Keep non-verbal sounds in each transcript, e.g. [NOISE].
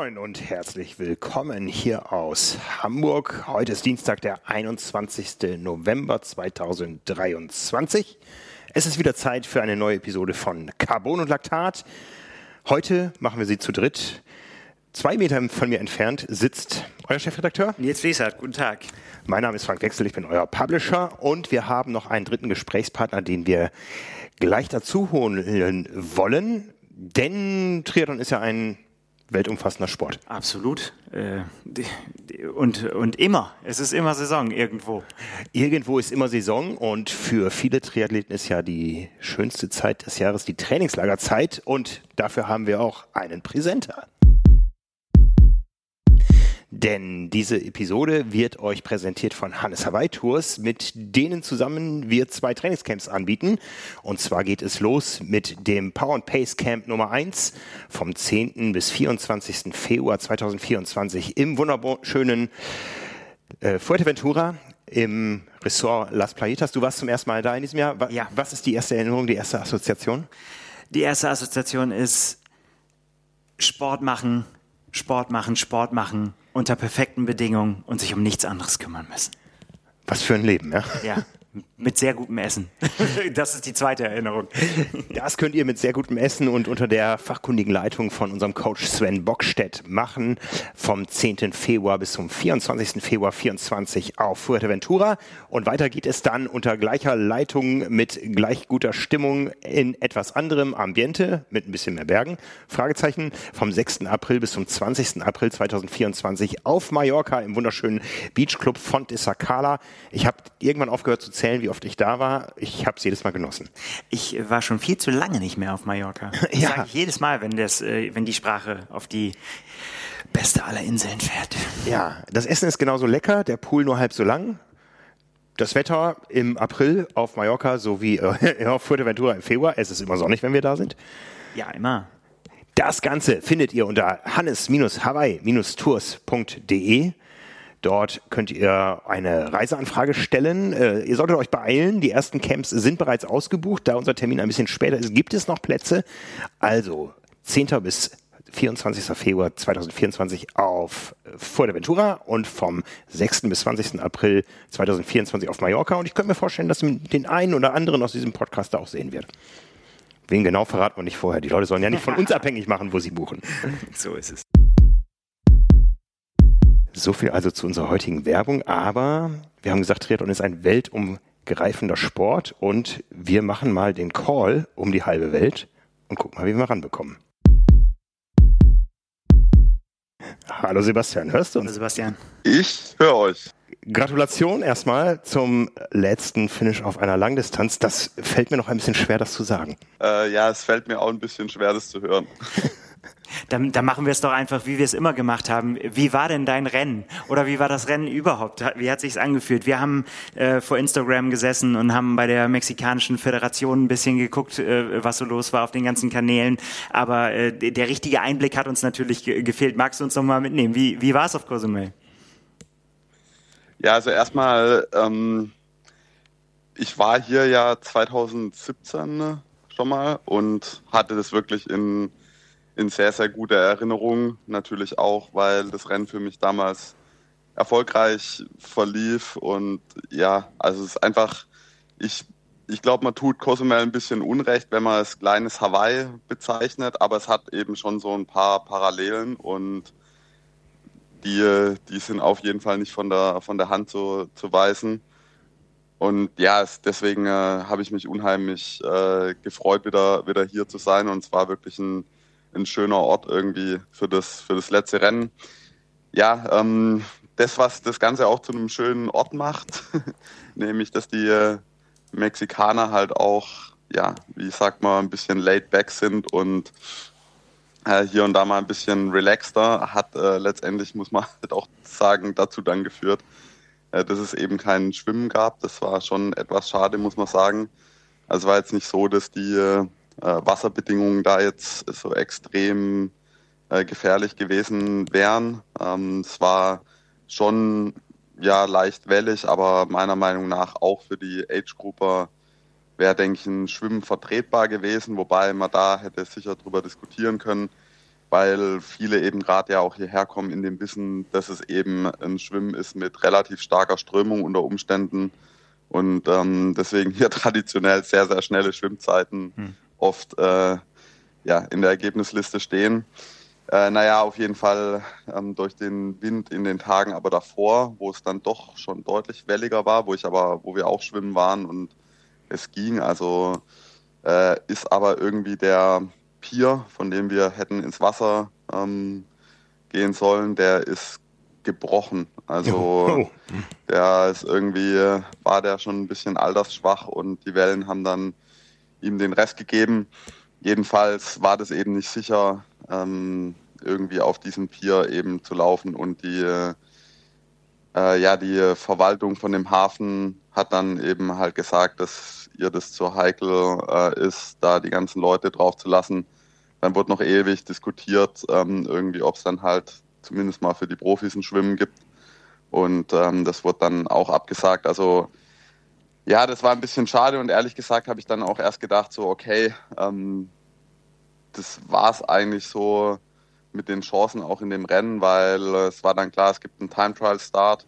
moin und herzlich willkommen hier aus Hamburg. Heute ist Dienstag, der 21. November 2023. Es ist wieder Zeit für eine neue Episode von Carbon und Laktat. Heute machen wir sie zu dritt. Zwei Meter von mir entfernt sitzt euer Chefredakteur. Nils Wiesert, guten Tag. Mein Name ist Frank Wechsel, ich bin euer Publisher und wir haben noch einen dritten Gesprächspartner, den wir gleich dazu holen wollen. Denn Triathlon ist ja ein weltumfassender Sport. Absolut. Äh, und, und immer. Es ist immer Saison irgendwo. Irgendwo ist immer Saison und für viele Triathleten ist ja die schönste Zeit des Jahres die Trainingslagerzeit und dafür haben wir auch einen Präsenter. Denn diese Episode wird euch präsentiert von Hannes Hawaii Tours, mit denen zusammen wir zwei Trainingscamps anbieten. Und zwar geht es los mit dem Power and Pace Camp Nummer 1 vom 10. bis 24. Februar 2024 im wunderschönen äh, Fuerteventura im Ressort Las Playitas. Du warst zum ersten Mal da in diesem Jahr. Ja. Was ist die erste Erinnerung, die erste Assoziation? Die erste Assoziation ist Sport machen, Sport machen, Sport machen unter perfekten Bedingungen und sich um nichts anderes kümmern müssen. Was für ein Leben, ja? Ja. Mit sehr gutem Essen. [LAUGHS] Das ist die zweite Erinnerung. Das könnt ihr mit sehr gutem Essen und unter der fachkundigen Leitung von unserem Coach Sven Bockstedt machen. Vom 10. Februar bis zum 24. Februar 24 auf Fuerteventura. Und weiter geht es dann unter gleicher Leitung mit gleich guter Stimmung in etwas anderem Ambiente mit ein bisschen mehr Bergen. Fragezeichen. Vom 6. April bis zum 20. April 2024 auf Mallorca im wunderschönen Beachclub Font de Sacala. Ich habe irgendwann aufgehört zu erzählen, wie oft ich da war. Ich habe es jedes Mal genossen. Ich war schon viel zu lange nicht mehr auf Mallorca. [LAUGHS] Das ja. sage ich jedes Mal, wenn, das, äh, wenn die Sprache auf die beste aller Inseln fährt. Ja, das Essen ist genauso lecker, der Pool nur halb so lang. Das Wetter im April auf Mallorca sowie äh, [LAUGHS] auf Fuerteventura im Februar. Es ist immer sonnig, wenn wir da sind. Ja, immer. Das Ganze findet ihr unter hannes-hawaii-tours.de. Dort könnt ihr eine Reiseanfrage stellen. Äh, ihr solltet euch beeilen. Die ersten Camps sind bereits ausgebucht. Da unser Termin ein bisschen später ist, gibt es noch Plätze. Also 10. bis 24. Februar 2024 auf Fuerteventura und vom 6. bis 20. April 2024 auf Mallorca. Und ich könnte mir vorstellen, dass den einen oder anderen aus diesem Podcast da auch sehen wird. Wen genau verraten wir nicht vorher. Die Leute sollen ja nicht von uns abhängig machen, wo sie buchen. [LAUGHS] So ist es. So viel also zu unserer heutigen Werbung, aber wir haben gesagt, Triathlon ist ein weltumgreifender Sport und wir machen mal den Call um die halbe Welt und gucken mal, wie wir ranbekommen. Hallo Sebastian, hörst du uns? Hallo Sebastian. Ich höre euch. Gratulation erstmal zum letzten Finish auf einer Langdistanz. Das fällt mir noch ein bisschen schwer, das zu sagen. Äh, ja, es fällt mir auch ein bisschen schwer, das zu hören. [LAUGHS] Dann, dann machen wir es doch einfach, wie wir es immer gemacht haben. Wie war denn dein Rennen? Oder wie war das Rennen überhaupt? Wie hat sich's angefühlt? Wir haben äh, vor Instagram gesessen und haben bei der mexikanischen Föderation ein bisschen geguckt, äh, was so los war auf den ganzen Kanälen. Aber äh, der richtige Einblick hat uns natürlich ge gefehlt. Magst du uns noch mal mitnehmen? Wie, wie war es auf Cozumel? Ja, also erstmal, ähm, ich war hier ja 2017 schon mal und hatte das wirklich in in sehr, sehr guter Erinnerung. Natürlich auch, weil das Rennen für mich damals erfolgreich verlief. Und ja, also es ist einfach, ich, ich glaube, man tut Cozumel ein bisschen Unrecht, wenn man es kleines Hawaii bezeichnet, aber es hat eben schon so ein paar Parallelen und die, die sind auf jeden Fall nicht von der, von der Hand zu, zu weisen. Und ja, es, deswegen äh, habe ich mich unheimlich äh, gefreut, wieder, wieder hier zu sein. Und es war wirklich ein, ein schöner Ort irgendwie für das, für das letzte Rennen. Ja, ähm, das, was das Ganze auch zu einem schönen Ort macht, [LAUGHS] nämlich, dass die äh, Mexikaner halt auch, ja, wie sagt man, ein bisschen laid back sind und äh, hier und da mal ein bisschen relaxter, hat äh, letztendlich, muss man [LAUGHS] halt auch sagen, dazu dann geführt, äh, dass es eben kein Schwimmen gab. Das war schon etwas schade, muss man sagen. Also war jetzt nicht so, dass die äh, Wasserbedingungen da jetzt so extrem äh, gefährlich gewesen wären. Ähm, es war schon ja leicht wellig, aber meiner Meinung nach auch für die Age-Grupper wäre, denke ich, ein Schwimmen vertretbar gewesen, wobei man da hätte sicher drüber diskutieren können, weil viele eben gerade ja auch hierher kommen in dem Wissen, dass es eben ein Schwimmen ist mit relativ starker Strömung unter Umständen und ähm, deswegen hier [LAUGHS] traditionell sehr, sehr schnelle Schwimmzeiten hm. Oft äh, ja, in der Ergebnisliste stehen. Äh, naja, auf jeden Fall ähm, durch den Wind in den Tagen aber davor, wo es dann doch schon deutlich welliger war, wo ich aber, wo wir auch schwimmen waren und es ging. Also äh, ist aber irgendwie der Pier, von dem wir hätten ins Wasser ähm, gehen sollen, der ist gebrochen. Also oh. der ist irgendwie, war der schon ein bisschen altersschwach und die Wellen haben dann ihm den Rest gegeben. Jedenfalls war das eben nicht sicher, ähm, irgendwie auf diesem Pier eben zu laufen und die äh, ja die Verwaltung von dem Hafen hat dann eben halt gesagt, dass ihr das zu heikel äh, ist, da die ganzen Leute drauf zu lassen. Dann wurde noch ewig diskutiert, ähm, irgendwie, ob es dann halt zumindest mal für die Profis ein Schwimmen gibt. Und ähm, das wurde dann auch abgesagt. Also ja, das war ein bisschen schade und ehrlich gesagt habe ich dann auch erst gedacht, so okay, ähm, das war es eigentlich so mit den Chancen auch in dem Rennen, weil es war dann klar, es gibt einen Time Trial Start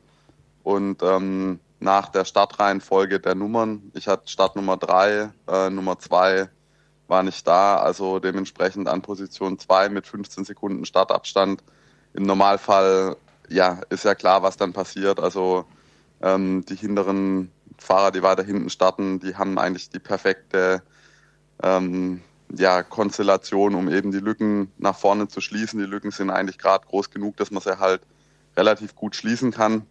und ähm, nach der Startreihenfolge der Nummern, ich hatte Start Nummer drei, äh, Nummer zwei war nicht da, also dementsprechend an Position zwei mit 15 Sekunden Startabstand im Normalfall, ja, ist ja klar, was dann passiert. Also ähm, die hinteren Fahrer, die weiter hinten starten, die haben eigentlich die perfekte ähm, ja, Konstellation, um eben die Lücken nach vorne zu schließen. Die Lücken sind eigentlich gerade groß genug, dass man sie halt relativ gut schließen kann.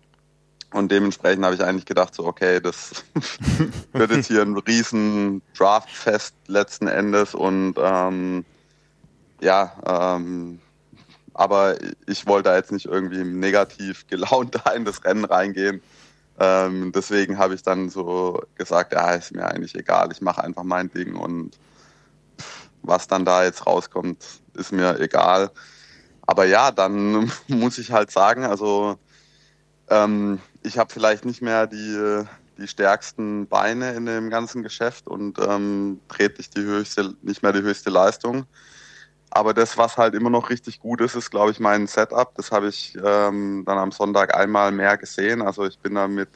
Und dementsprechend habe ich eigentlich gedacht, so, okay, das [LAUGHS] wird jetzt hier ein riesen Draftfest letzten Endes. Und ähm, ja, ähm, aber ich wollte da jetzt nicht irgendwie negativ [LAUGHS] gelaunt da in das Rennen reingehen. Ähm, deswegen habe ich dann so gesagt, ja, ist mir eigentlich egal, ich mache einfach mein Ding und was dann da jetzt rauskommt, ist mir egal. Aber ja, dann [LAUGHS] muss ich halt sagen, also ähm, ich habe vielleicht nicht mehr die, die stärksten Beine in dem ganzen Geschäft und ähm, trete ich die höchste, nicht mehr die höchste Leistung. Aber das, was halt immer noch richtig gut ist, ist, glaube ich, mein Setup. Das habe ich ähm, dann am Sonntag einmal mehr gesehen. Also ich bin da mit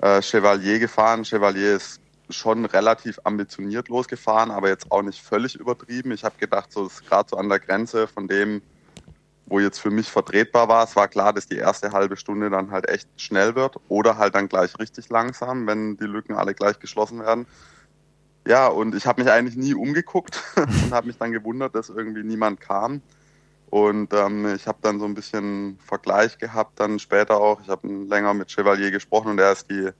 äh, Chevalier gefahren. Chevalier ist schon relativ ambitioniert losgefahren, aber jetzt auch nicht völlig übertrieben. Ich habe gedacht, so ist gerade so an der Grenze von dem, wo jetzt für mich vertretbar war. Es war klar, dass die erste halbe Stunde dann halt echt schnell wird oder halt dann gleich richtig langsam, wenn die Lücken alle gleich geschlossen werden. Ja, und ich habe mich eigentlich nie umgeguckt [LAUGHS] und habe mich dann gewundert, dass irgendwie niemand kam. Und ähm, ich habe dann so ein bisschen Vergleich gehabt, dann später auch. Ich habe länger mit Chevalier gesprochen und er ist die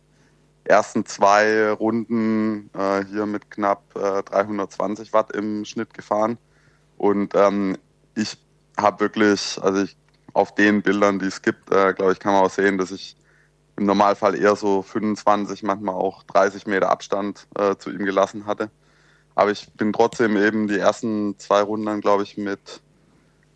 ersten zwei Runden äh, hier mit knapp äh, 320 Watt im Schnitt gefahren. Und ähm, ich habe wirklich, also ich auf den Bildern, die es gibt, äh, glaube ich, kann man auch sehen, dass ich im Normalfall eher so 25, manchmal auch 30 Meter Abstand äh, zu ihm gelassen hatte. Aber ich bin trotzdem eben die ersten zwei Runden, glaube ich, mit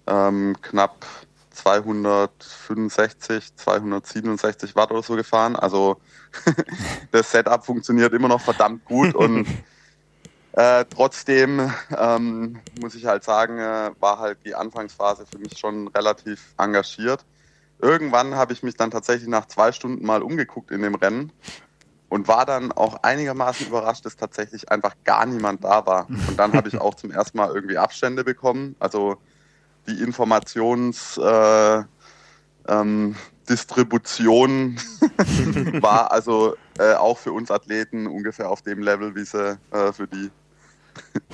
ähm, knapp 265, 267 Watt oder so gefahren. Also [LAUGHS] das Setup funktioniert immer noch verdammt gut [LAUGHS] und äh, trotzdem ähm, muss ich halt sagen, äh, war halt die Anfangsphase für mich schon relativ engagiert irgendwann habe ich mich dann tatsächlich nach zwei Stunden mal umgeguckt in dem Rennen und war dann auch einigermaßen überrascht, dass tatsächlich einfach gar niemand da war. Und dann habe ich auch zum ersten Mal irgendwie Abstände bekommen. Also die Informationsdistribution äh, ähm, [LAUGHS] war also äh, auch für uns Athleten ungefähr auf dem Level, wie sie äh, für die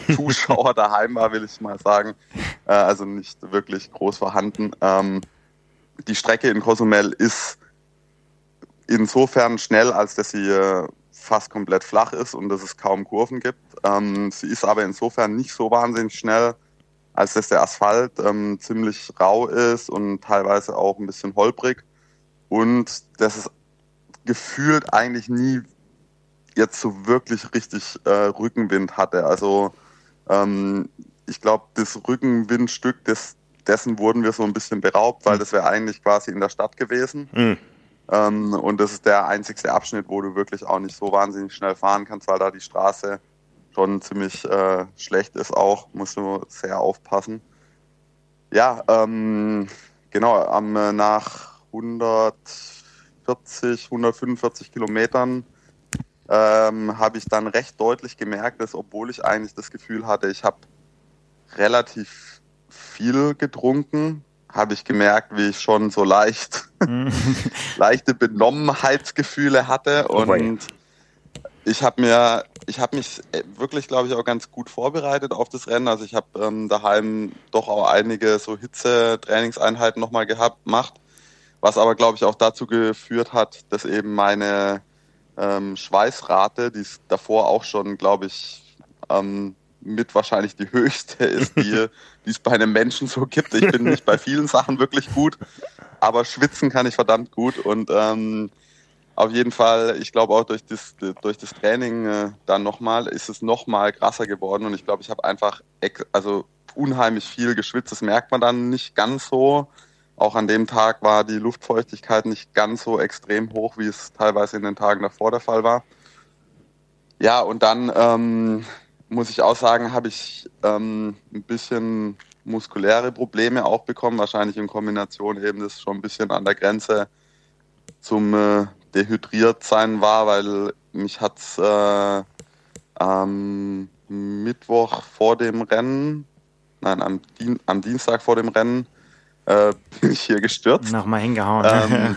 [LAUGHS] Zuschauer daheim war, will ich mal sagen. Äh, also nicht wirklich groß vorhanden. Ähm, die Strecke in Cozumel ist insofern schnell, als dass sie äh, fast komplett flach ist und dass es kaum Kurven gibt. Ähm, sie ist aber insofern nicht so wahnsinnig schnell, als dass der Asphalt ähm, ziemlich rau ist und teilweise auch ein bisschen holprig. Und dass es gefühlt eigentlich nie jetzt so wirklich richtig äh, Rückenwind hatte. Also ähm, ich glaube, das Rückenwindstück, das dessen wurden wir so ein bisschen beraubt, weil hm. das wäre eigentlich quasi in der Stadt gewesen. Mhm. Ähm, und das ist der einzigste Abschnitt, wo du wirklich auch nicht so wahnsinnig schnell fahren kannst, weil da die Straße schon ziemlich äh, schlecht ist auch, musst du sehr aufpassen. Ja, ähm, genau, am, äh, nach 140, 145 Kilometern ähm, habe ich dann recht deutlich gemerkt, dass obwohl ich eigentlich das Gefühl hatte, ich habe relativ viel getrunken, habe ich gemerkt, wie ich schon so leicht [LAUGHS] leichte Benommenheitsgefühle hatte. Oh und ich habe mir, ich habe mich äh, wirklich, glaube ich, auch ganz gut vorbereitet auf das Rennen. Also ich habe ähm, daheim doch auch einige so Hitze-Trainingseinheiten nochmal gehabt, gemacht, was aber, glaube ich, auch dazu geführt hat, dass eben meine ähm, Schweißrate, die ist davor auch schon, glaube ich, ähm, mit wahrscheinlich die [LAUGHS] höchste ist, die, [LAUGHS] die es bei einem Menschen so gibt. Ich bin nicht bei [LAUGHS] vielen Sachen wirklich gut, aber schwitzen kann ich verdammt gut und ähm, auf jeden Fall, ich glaube auch durch das, durch das Training äh, dann nochmal ist es nochmal krasser geworden und ich glaube, ich habe einfach also unheimlich viel geschwitzt. Das merkt man dann nicht ganz so. Auch an dem Tag war die Luftfeuchtigkeit nicht ganz so extrem hoch, wie es teilweise in den Tagen davor der Fall war. Ja, und dann ähm, muss ich auch sagen, habe ich ähm, ein bisschen muskuläre Probleme auch bekommen, wahrscheinlich in Kombination eben das schon ein bisschen an der Grenze zum äh, dehydriert sein war, weil mich hat äh, am Mittwoch vor dem Rennen, nein, am, Dien am Dienstag vor dem Rennen, äh, [LAUGHS] bin ich hier gestürzt. Nochmal hingehauen. Ähm,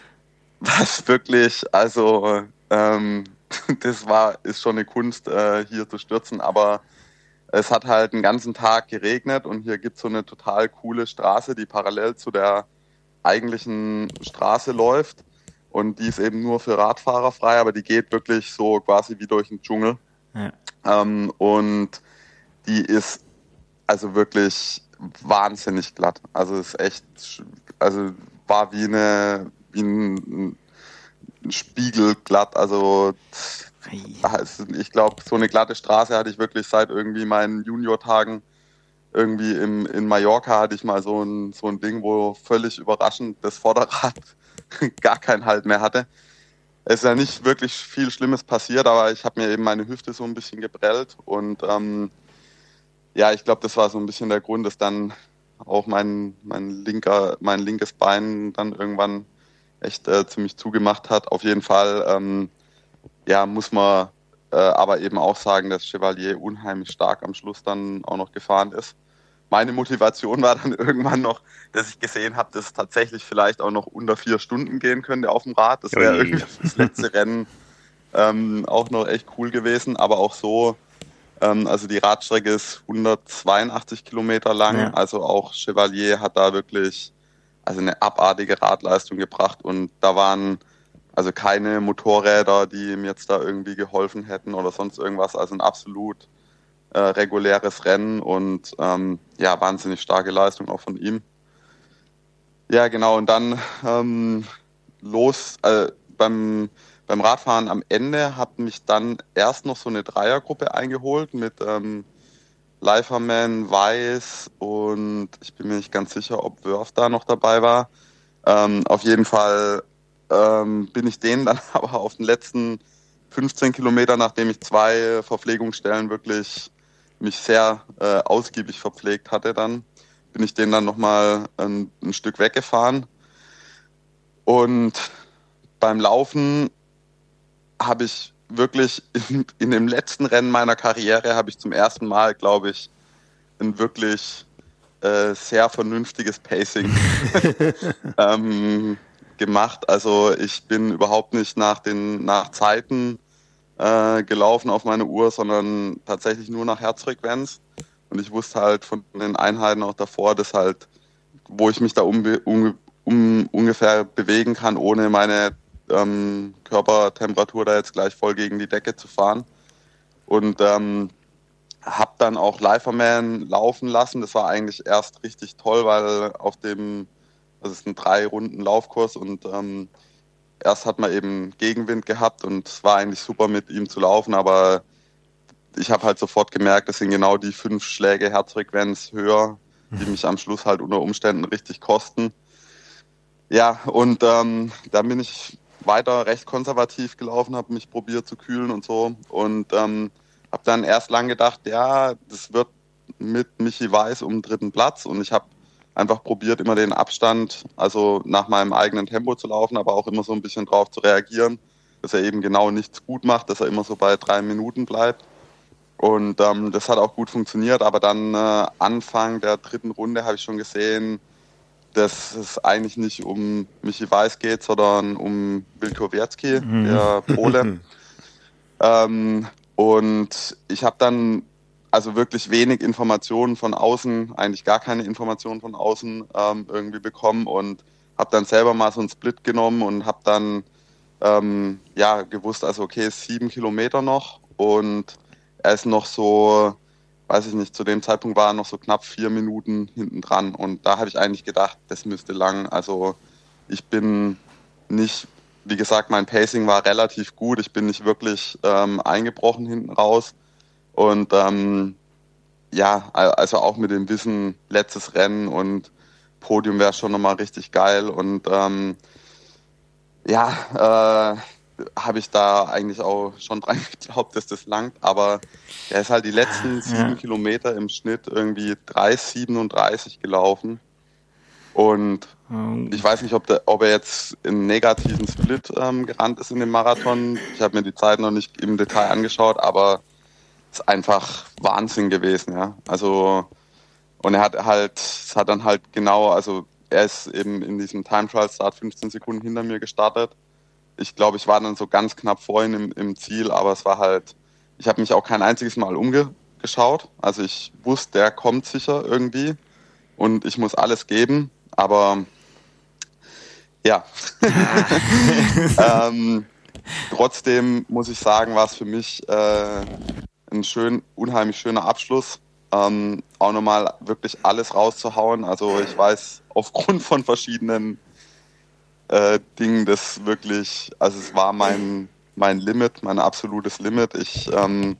[LAUGHS] was wirklich, also ähm, [LAUGHS] das war, ist schon eine Kunst, äh, hier zu stürzen, aber es hat halt einen ganzen Tag geregnet und hier gibt es so eine total coole Straße, die parallel zu der eigentlichen Straße läuft. Und die ist eben nur für Radfahrer frei, aber die geht wirklich so quasi wie durch den Dschungel. Ja. Ähm, und die ist also wirklich wahnsinnig glatt. Also ist echt, also war wie eine, wie ein, ein Spiegel glatt. Also ich glaube, so eine glatte Straße hatte ich wirklich seit irgendwie meinen Junior-Tagen. Irgendwie im, in Mallorca hatte ich mal so ein, so ein Ding, wo völlig überraschend das Vorderrad [LAUGHS] gar keinen Halt mehr hatte. Es ist ja nicht wirklich viel Schlimmes passiert, aber ich habe mir eben meine Hüfte so ein bisschen geprellt und ähm, ja, ich glaube, das war so ein bisschen der Grund, dass dann auch mein, mein linker, mein linkes Bein dann irgendwann echt äh, ziemlich zugemacht hat. Auf jeden Fall, ähm, ja, muss man äh, aber eben auch sagen, dass Chevalier unheimlich stark am Schluss dann auch noch gefahren ist meine Motivation war dann [LAUGHS] irgendwann noch, dass ich gesehen habe, dass es tatsächlich vielleicht auch noch unter vier Stunden gehen könnte auf dem Rad. Das wäre irgendwie [LAUGHS] das letzte Rennen ähm, auch noch echt cool gewesen. Aber auch so, ähm, also die Radstrecke ist 182 Kilometer lang. Ja. Also auch Chevalier hat da wirklich also eine abartige Radleistung gebracht. Und da waren also keine Motorräder, die ihm jetzt da irgendwie geholfen hätten oder sonst irgendwas. Also ein absolut äh, reguläres Rennen und ähm, ja, wahnsinnig starke Leistung auch von ihm. Ja, genau, und dann ähm, los äh, beim, beim Radfahren am Ende hat mich dann erst noch so eine Dreiergruppe eingeholt mit ähm, Leiferman, Weiß und ich bin mir nicht ganz sicher, ob Wurf da noch dabei war. Ähm, auf jeden Fall ähm, bin ich denen dann [LAUGHS] aber auf den letzten 15 Kilometer, nachdem ich zwei Verpflegungsstellen wirklich mich sehr äh, ausgiebig verpflegt hatte dann, bin ich den dann nochmal ein, ein Stück weggefahren. Und beim Laufen habe ich wirklich in, in, dem letzten Rennen meiner Karriere habe ich zum ersten Mal, glaube ich, ein wirklich äh, sehr vernünftiges Pacing [LAUGHS] ähm, gemacht. Also ich bin überhaupt nicht nach den nach Zeiten äh, gelaufen auf meine Uhr, sondern tatsächlich nur nach Herzfrequenz. Und ich wusste halt von den Einheiten auch davor, dass halt, wo ich mich da um, um, um ungefähr bewegen kann, ohne meine ähm, Körpertemperatur da jetzt gleich voll gegen die Decke zu fahren. Und ähm, habe dann auch Liferman laufen lassen. Das war eigentlich erst richtig toll, weil auf dem, das ist ein drei Runden Laufkurs und ähm, erst hat man eben Gegenwind gehabt und es war eigentlich super mit ihm zu laufen, aber ich habe halt sofort gemerkt, das sind genau die fünf Schläge Herzfrequenz höher, die mich am Schluss halt unter Umständen richtig kosten. Ja, und ähm, dann bin ich weiter recht konservativ gelaufen, habe mich probiert zu kühlen und so. Und ähm, habe dann erst lang gedacht, ja, das wird mit Michi Weiß um den dritten Platz. Und ich habe einfach probiert, immer den Abstand, also nach meinem eigenen Tempo zu laufen, aber auch immer so ein bisschen drauf zu reagieren, dass er eben genau nichts gut macht, dass er immer so bei drei Minuten bleibt. Und ähm, das hat auch gut funktioniert, aber dann äh, Anfang der dritten Runde habe ich schon gesehen, dass es eigentlich nicht um Michi Weiß geht, sondern um Wilko Wierzki, mhm. der Pole. [LAUGHS] ähm, und ich habe dann also wirklich wenig Informationen von außen, eigentlich gar keine Informationen von außen ähm, irgendwie bekommen und habe dann selber mal so einen Split genommen und habe dann ähm, ja gewusst, also okay, sieben Kilometer noch und er ist noch so, weiß ich nicht, zu dem Zeitpunkt war er noch so knapp vier Minuten hinten dran und da habe ich eigentlich gedacht, das müsste lang. Also ich bin nicht, wie gesagt, mein Pacing war relativ gut, ich bin nicht wirklich ähm, eingebrochen hinten raus und ähm, ja, also auch mit dem Wissen, letztes Rennen und Podium wäre schon nochmal richtig geil. Und ähm, ja, äh, habe ich da eigentlich auch schon [LAUGHS] dran geglaubt, dass das langt. Aber er ist halt die letzten sieben ja. Kilometer im Schnitt irgendwie 3,37 gelaufen. Und oh. ich weiß nicht, ob, der, ob er jetzt im negativen Split ähm, gerannt ist in dem Marathon. Ich habe mir die Zeit noch nicht im Detail angeschaut, aber ist einfach Wahnsinn gewesen, ja. Also, und er hat halt, es hat dann halt genau, also er ist eben in diesem Time Trial Start 15 Sekunden hinter mir gestartet. Ich glaube, ich war dann so ganz knapp vor ihm im, im Ziel, aber es war halt, ich habe mich auch kein einziges Mal umgeschaut. Also ich wusste, der kommt sicher irgendwie und ich muss alles geben, aber ja. [LAUGHS] ähm, trotzdem muss ich sagen, war es für mich äh, ein schön, unheimlich schöner Abschluss. Ähm, auch nochmal wirklich alles rauszuhauen. Also ich weiß aufgrund von verschiedenen äh, Dingen, das wirklich, also es war mein, mein Limit, mein absolutes Limit. Ich, ähm,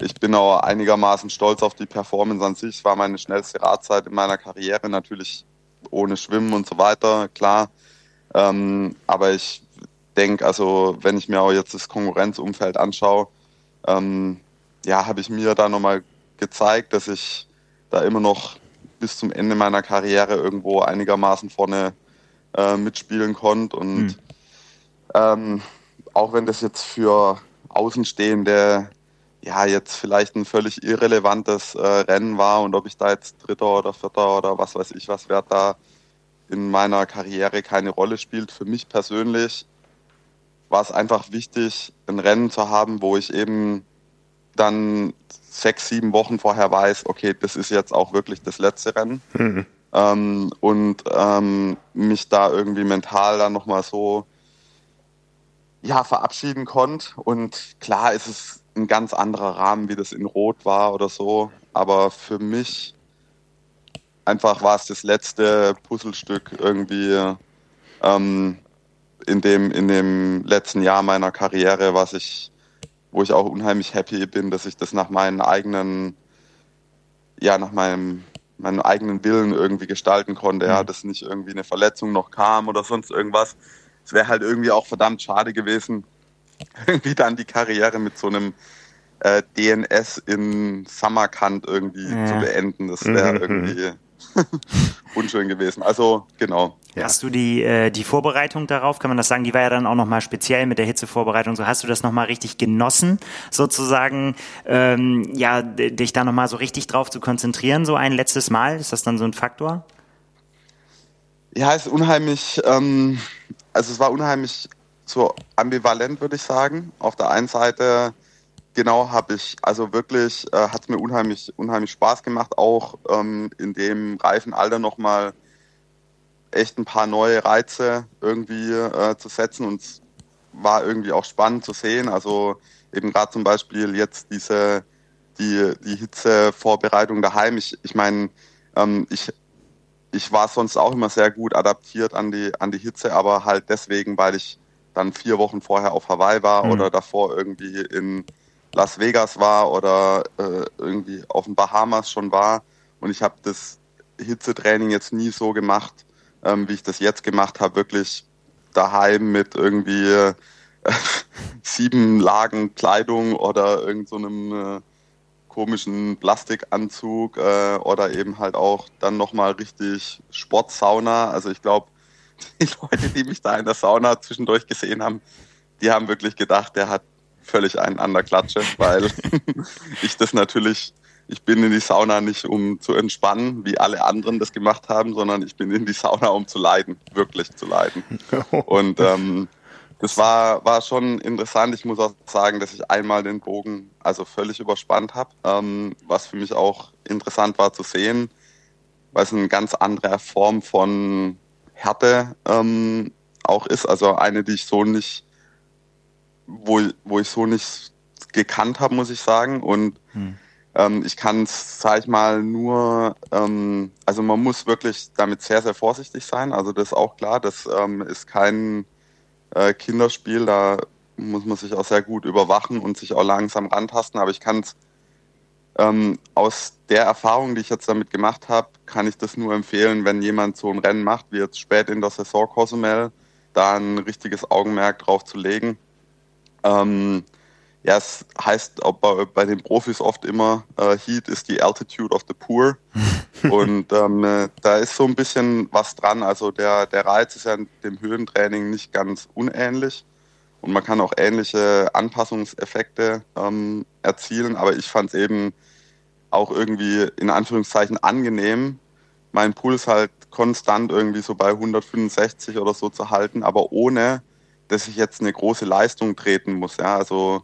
ich bin auch einigermaßen stolz auf die Performance an sich. Es war meine schnellste Radzeit in meiner Karriere, natürlich ohne Schwimmen und so weiter, klar. Ähm, aber ich denke, also wenn ich mir auch jetzt das Konkurrenzumfeld anschaue, ähm, ja, habe ich mir da nochmal gezeigt, dass ich da immer noch bis zum Ende meiner Karriere irgendwo einigermaßen vorne äh, mitspielen konnte. Und mhm. ähm, auch wenn das jetzt für Außenstehende ja jetzt vielleicht ein völlig irrelevantes äh, Rennen war und ob ich da jetzt Dritter oder Vierter oder was weiß ich was wert da in meiner Karriere keine Rolle spielt. Für mich persönlich war es einfach wichtig, ein Rennen zu haben, wo ich eben dann sechs, sieben Wochen vorher weiß, okay, das ist jetzt auch wirklich das letzte Rennen. Mhm. Ähm, und ähm, mich da irgendwie mental dann nochmal so ja, verabschieden konnte. Und klar ist es ein ganz anderer Rahmen, wie das in Rot war oder so. Aber für mich einfach war es das letzte Puzzlestück irgendwie ähm, in, dem, in dem letzten Jahr meiner Karriere, was ich wo ich auch unheimlich happy bin, dass ich das nach meinen eigenen, ja, nach meinem, meinem eigenen Willen irgendwie gestalten konnte, ja, mhm. dass nicht irgendwie eine Verletzung noch kam oder sonst irgendwas. Es wäre halt irgendwie auch verdammt schade gewesen, [LAUGHS] irgendwie dann die Karriere mit so einem äh, DNS in Samarkand irgendwie ja. zu beenden. Das wäre mhm. irgendwie [LAUGHS] unschön gewesen. Also genau. Ja. Hast du die, äh, die Vorbereitung darauf, kann man das sagen, die war ja dann auch nochmal speziell mit der Hitzevorbereitung, so hast du das nochmal richtig genossen, sozusagen, ähm, ja, dich da nochmal so richtig drauf zu konzentrieren, so ein letztes Mal, ist das dann so ein Faktor? Ja, es ist unheimlich, ähm, also es war unheimlich so ambivalent, würde ich sagen. Auf der einen Seite genau habe ich, also wirklich äh, hat es mir unheimlich, unheimlich Spaß gemacht, auch ähm, in dem reifen Alter nochmal echt ein paar neue Reize irgendwie äh, zu setzen und es war irgendwie auch spannend zu sehen. Also eben gerade zum Beispiel jetzt diese die, die Hitzevorbereitung daheim. Ich, ich meine, ähm, ich, ich war sonst auch immer sehr gut adaptiert an die, an die Hitze, aber halt deswegen, weil ich dann vier Wochen vorher auf Hawaii war mhm. oder davor irgendwie in Las Vegas war oder äh, irgendwie auf den Bahamas schon war. Und ich habe das Hitzetraining jetzt nie so gemacht, ähm, wie ich das jetzt gemacht habe, wirklich daheim mit irgendwie äh, [LAUGHS] sieben Lagen Kleidung oder irgendeinem so komischen Plastikanzug äh, oder eben halt auch dann nochmal richtig Sportsauna. Also ich glaube, [LAUGHS] die Leute, die mich da in der Sauna zwischendurch gesehen haben, die haben wirklich gedacht, der hat völlig einen an der Klatsche, weil [LAUGHS] ich das natürlich, ich bin in die Sauna nicht um zu entspannen, wie alle anderen das gemacht haben, sondern ich bin in die Sauna, um zu leiden, wirklich zu leiden. [LAUGHS] Und ähm, das war, war schon interessant. Ich muss auch sagen, dass ich einmal den Bogen also völlig überspannt habe, ähm, was für mich auch interessant war zu sehen, weil es eine ganz andere Form von Härte ähm, auch ist. Also eine, die ich so nicht, wo, wo ich so nicht gekannt habe, muss ich sagen. Und hm. Ähm, ich kann es, sag ich mal, nur, ähm, also man muss wirklich damit sehr, sehr vorsichtig sein. Also das ist auch klar, das ähm, ist kein äh, Kinderspiel. Da muss man sich auch sehr gut überwachen und sich auch langsam rantasten. Aber ich kann es ähm, aus der Erfahrung, die ich jetzt damit gemacht habe, kann ich das nur empfehlen, wenn jemand so ein Rennen macht, wie jetzt spät in der Saison Cozumel, da ein richtiges Augenmerk drauf zu legen. Ähm, ja, es heißt auch bei, bei, den Profis oft immer, äh, Heat ist die Altitude of the Poor. [LAUGHS] Und ähm, äh, da ist so ein bisschen was dran. Also der, der Reiz ist ja dem Höhentraining nicht ganz unähnlich. Und man kann auch ähnliche Anpassungseffekte ähm, erzielen. Aber ich fand es eben auch irgendwie in Anführungszeichen angenehm, meinen Puls halt konstant irgendwie so bei 165 oder so zu halten, aber ohne, dass ich jetzt eine große Leistung treten muss. Ja, also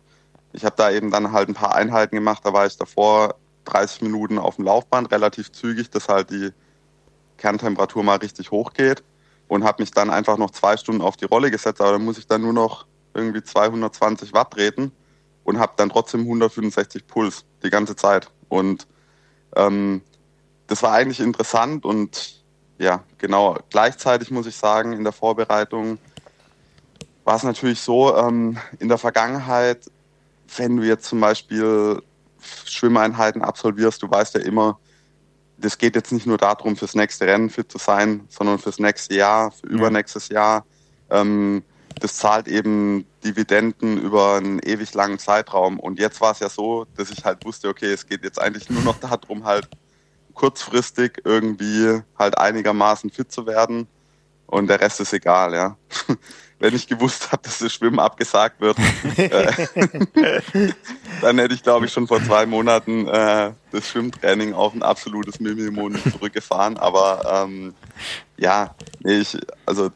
ich habe da eben dann halt ein paar Einheiten gemacht. Da war ich davor 30 Minuten auf dem Laufband, relativ zügig, dass halt die Kerntemperatur mal richtig hochgeht und habe mich dann einfach noch zwei Stunden auf die Rolle gesetzt. Aber dann muss ich dann nur noch irgendwie 220 Watt treten und habe dann trotzdem 165 Puls die ganze Zeit. Und ähm, das war eigentlich interessant und ja, genau. Gleichzeitig muss ich sagen, in der Vorbereitung war es natürlich so, ähm, in der Vergangenheit wenn du jetzt zum Beispiel Schwimmeinheiten absolvierst, du weißt ja immer, das geht jetzt nicht nur darum, fürs nächste Rennen fit zu sein, sondern fürs nächste Jahr, für übernächstes Jahr. Ähm, das zahlt eben Dividenden über einen ewig langen Zeitraum. Und jetzt war es ja so, dass ich halt wusste, okay, es geht jetzt eigentlich nur noch [LAUGHS] darum, halt kurzfristig irgendwie halt einigermaßen fit zu werden. Und der Rest ist egal, ja. [LAUGHS] wenn ich gewusst habe, dass das Schwimmen abgesagt wird, äh, [LAUGHS] dann hätte ich, glaube ich, schon vor zwei Monaten äh, das Schwimmtraining auf ein absolutes Minimum zurückgefahren. Aber ähm, ja, nee, ich, also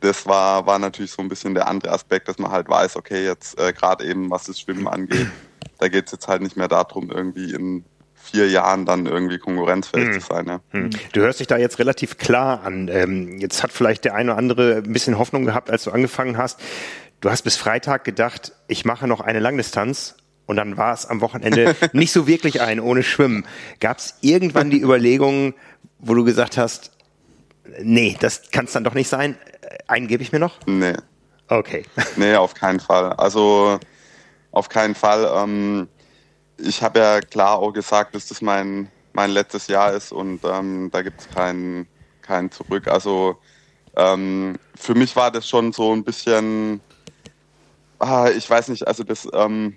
das war, war natürlich so ein bisschen der andere Aspekt, dass man halt weiß, okay, jetzt äh, gerade eben, was das Schwimmen angeht, da geht es jetzt halt nicht mehr darum, irgendwie in vier Jahren dann irgendwie konkurrenzfähig hm. zu sein. Ja. Hm. Du hörst dich da jetzt relativ klar an. Ähm, jetzt hat vielleicht der eine oder andere ein bisschen Hoffnung gehabt, als du angefangen hast. Du hast bis Freitag gedacht, ich mache noch eine Langdistanz und dann war es am Wochenende [LAUGHS] nicht so wirklich ein ohne Schwimmen. Gab es irgendwann die Überlegung, wo du gesagt hast, nee, das kann es dann doch nicht sein? Einen gebe ich mir noch? Nee. Okay. Nee, auf keinen Fall. Also auf keinen Fall. Ähm, ich habe ja klar auch gesagt, dass das mein, mein letztes Jahr ist und ähm, da gibt es kein, kein Zurück. Also ähm, für mich war das schon so ein bisschen, ah, ich weiß nicht, also das, ähm,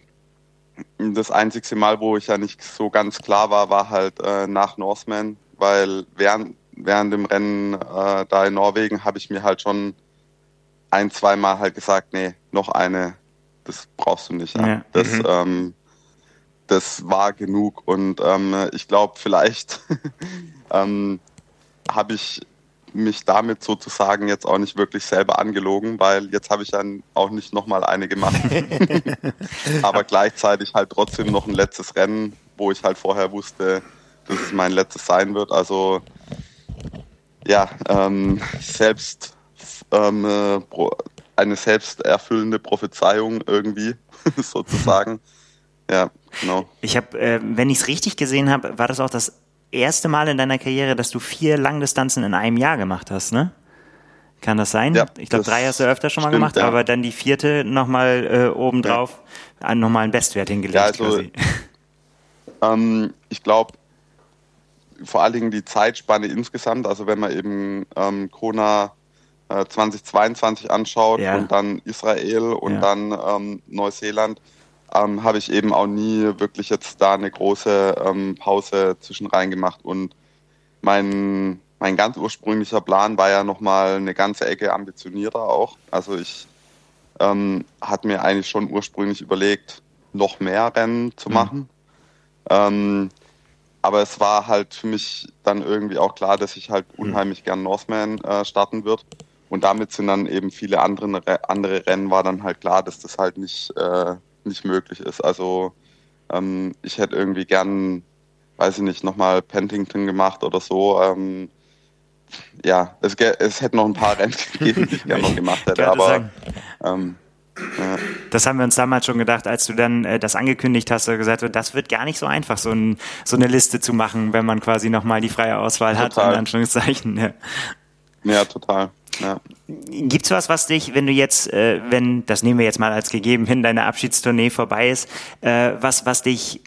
das einzigste Mal, wo ich ja nicht so ganz klar war, war halt äh, nach Norseman, weil während, während dem Rennen äh, da in Norwegen habe ich mir halt schon ein, zweimal halt gesagt, nee, noch eine, das brauchst du nicht. Ja. ja. Das, mhm. ähm, das war genug. Und ähm, ich glaube, vielleicht [LAUGHS] ähm, habe ich mich damit sozusagen jetzt auch nicht wirklich selber angelogen, weil jetzt habe ich dann auch nicht nochmal eine gemacht. [LAUGHS] Aber gleichzeitig halt trotzdem noch ein letztes Rennen, wo ich halt vorher wusste, dass es mein letztes sein wird. Also ja, ähm, selbst ähm, äh, eine selbsterfüllende Prophezeiung irgendwie [LAUGHS] sozusagen. Ja, genau. Ich habe, äh, wenn ich es richtig gesehen habe, war das auch das erste Mal in deiner Karriere, dass du vier Langdistanzen in einem Jahr gemacht hast, ne? Kann das sein? Ja, ich glaube, drei hast du öfter schon mal stimmt, gemacht, ja. aber dann die vierte nochmal äh, obendrauf ja. nochmal einen Bestwert hingelegt. Ja, also, [LAUGHS] ähm, ich glaube, vor allen Dingen die Zeitspanne insgesamt, also wenn man eben ähm, Kona äh, 2022 anschaut ja. und dann Israel und dann ähm, Neuseeland, ähm, habe ich eben auch nie wirklich jetzt da eine große ähm, Pause zwischen rein gemacht. Und mein, mein ganz ursprünglicher Plan war ja nochmal eine ganze Ecke ambitionierter auch. Also ich ähm, hatte mir eigentlich schon ursprünglich überlegt, noch mehr Rennen zu mhm. machen. Mhm. aber es war halt für mich dann irgendwie auch klar, dass ich halt mhm. unheimlich gern Northman äh, starten wird. Und damit sind dann eben viele andere, andere Rennen, war dann halt klar, dass das halt nicht, äh, nicht möglich ist. Also ähm, ich hätte irgendwie gern, weiß ich nicht, nochmal Pentington gemacht oder so. Ähm, ja, es, es hätte noch ein paar Rennen [LAUGHS] gegeben, die ich gerne noch gemacht hätte, aber ähm, ja. Das haben wir uns damals schon gedacht, als du dann äh, das angekündigt hast, und gesagt hast, das wird gar nicht so einfach, so, ein, so eine Liste zu machen, wenn man quasi nochmal die freie Auswahl total. hat, in Anführungszeichen. Ja, ja total. Ja. Gibt's was, was dich, wenn du jetzt, äh, wenn, das nehmen wir jetzt mal als gegeben hin, deine Abschiedstournee vorbei ist, äh, was, was dich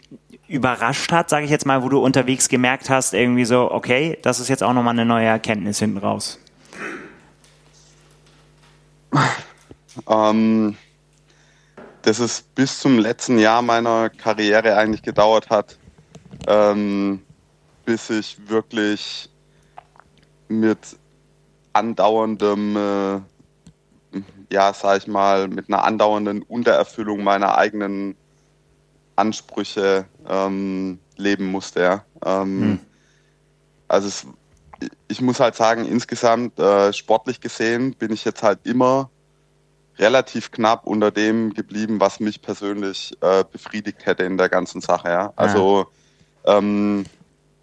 überrascht hat, sage ich jetzt mal, wo du unterwegs gemerkt hast, irgendwie so, okay, das ist jetzt auch nochmal eine neue Erkenntnis hinten raus? Ähm, dass es bis zum letzten Jahr meiner Karriere eigentlich gedauert hat, ähm, bis ich wirklich mit andauerndem, äh, ja, sag ich mal, mit einer andauernden Untererfüllung meiner eigenen Ansprüche ähm, leben musste. Ja. Ähm, hm. Also es, ich muss halt sagen, insgesamt äh, sportlich gesehen bin ich jetzt halt immer relativ knapp unter dem geblieben, was mich persönlich äh, befriedigt hätte in der ganzen Sache. Ja. Also ähm,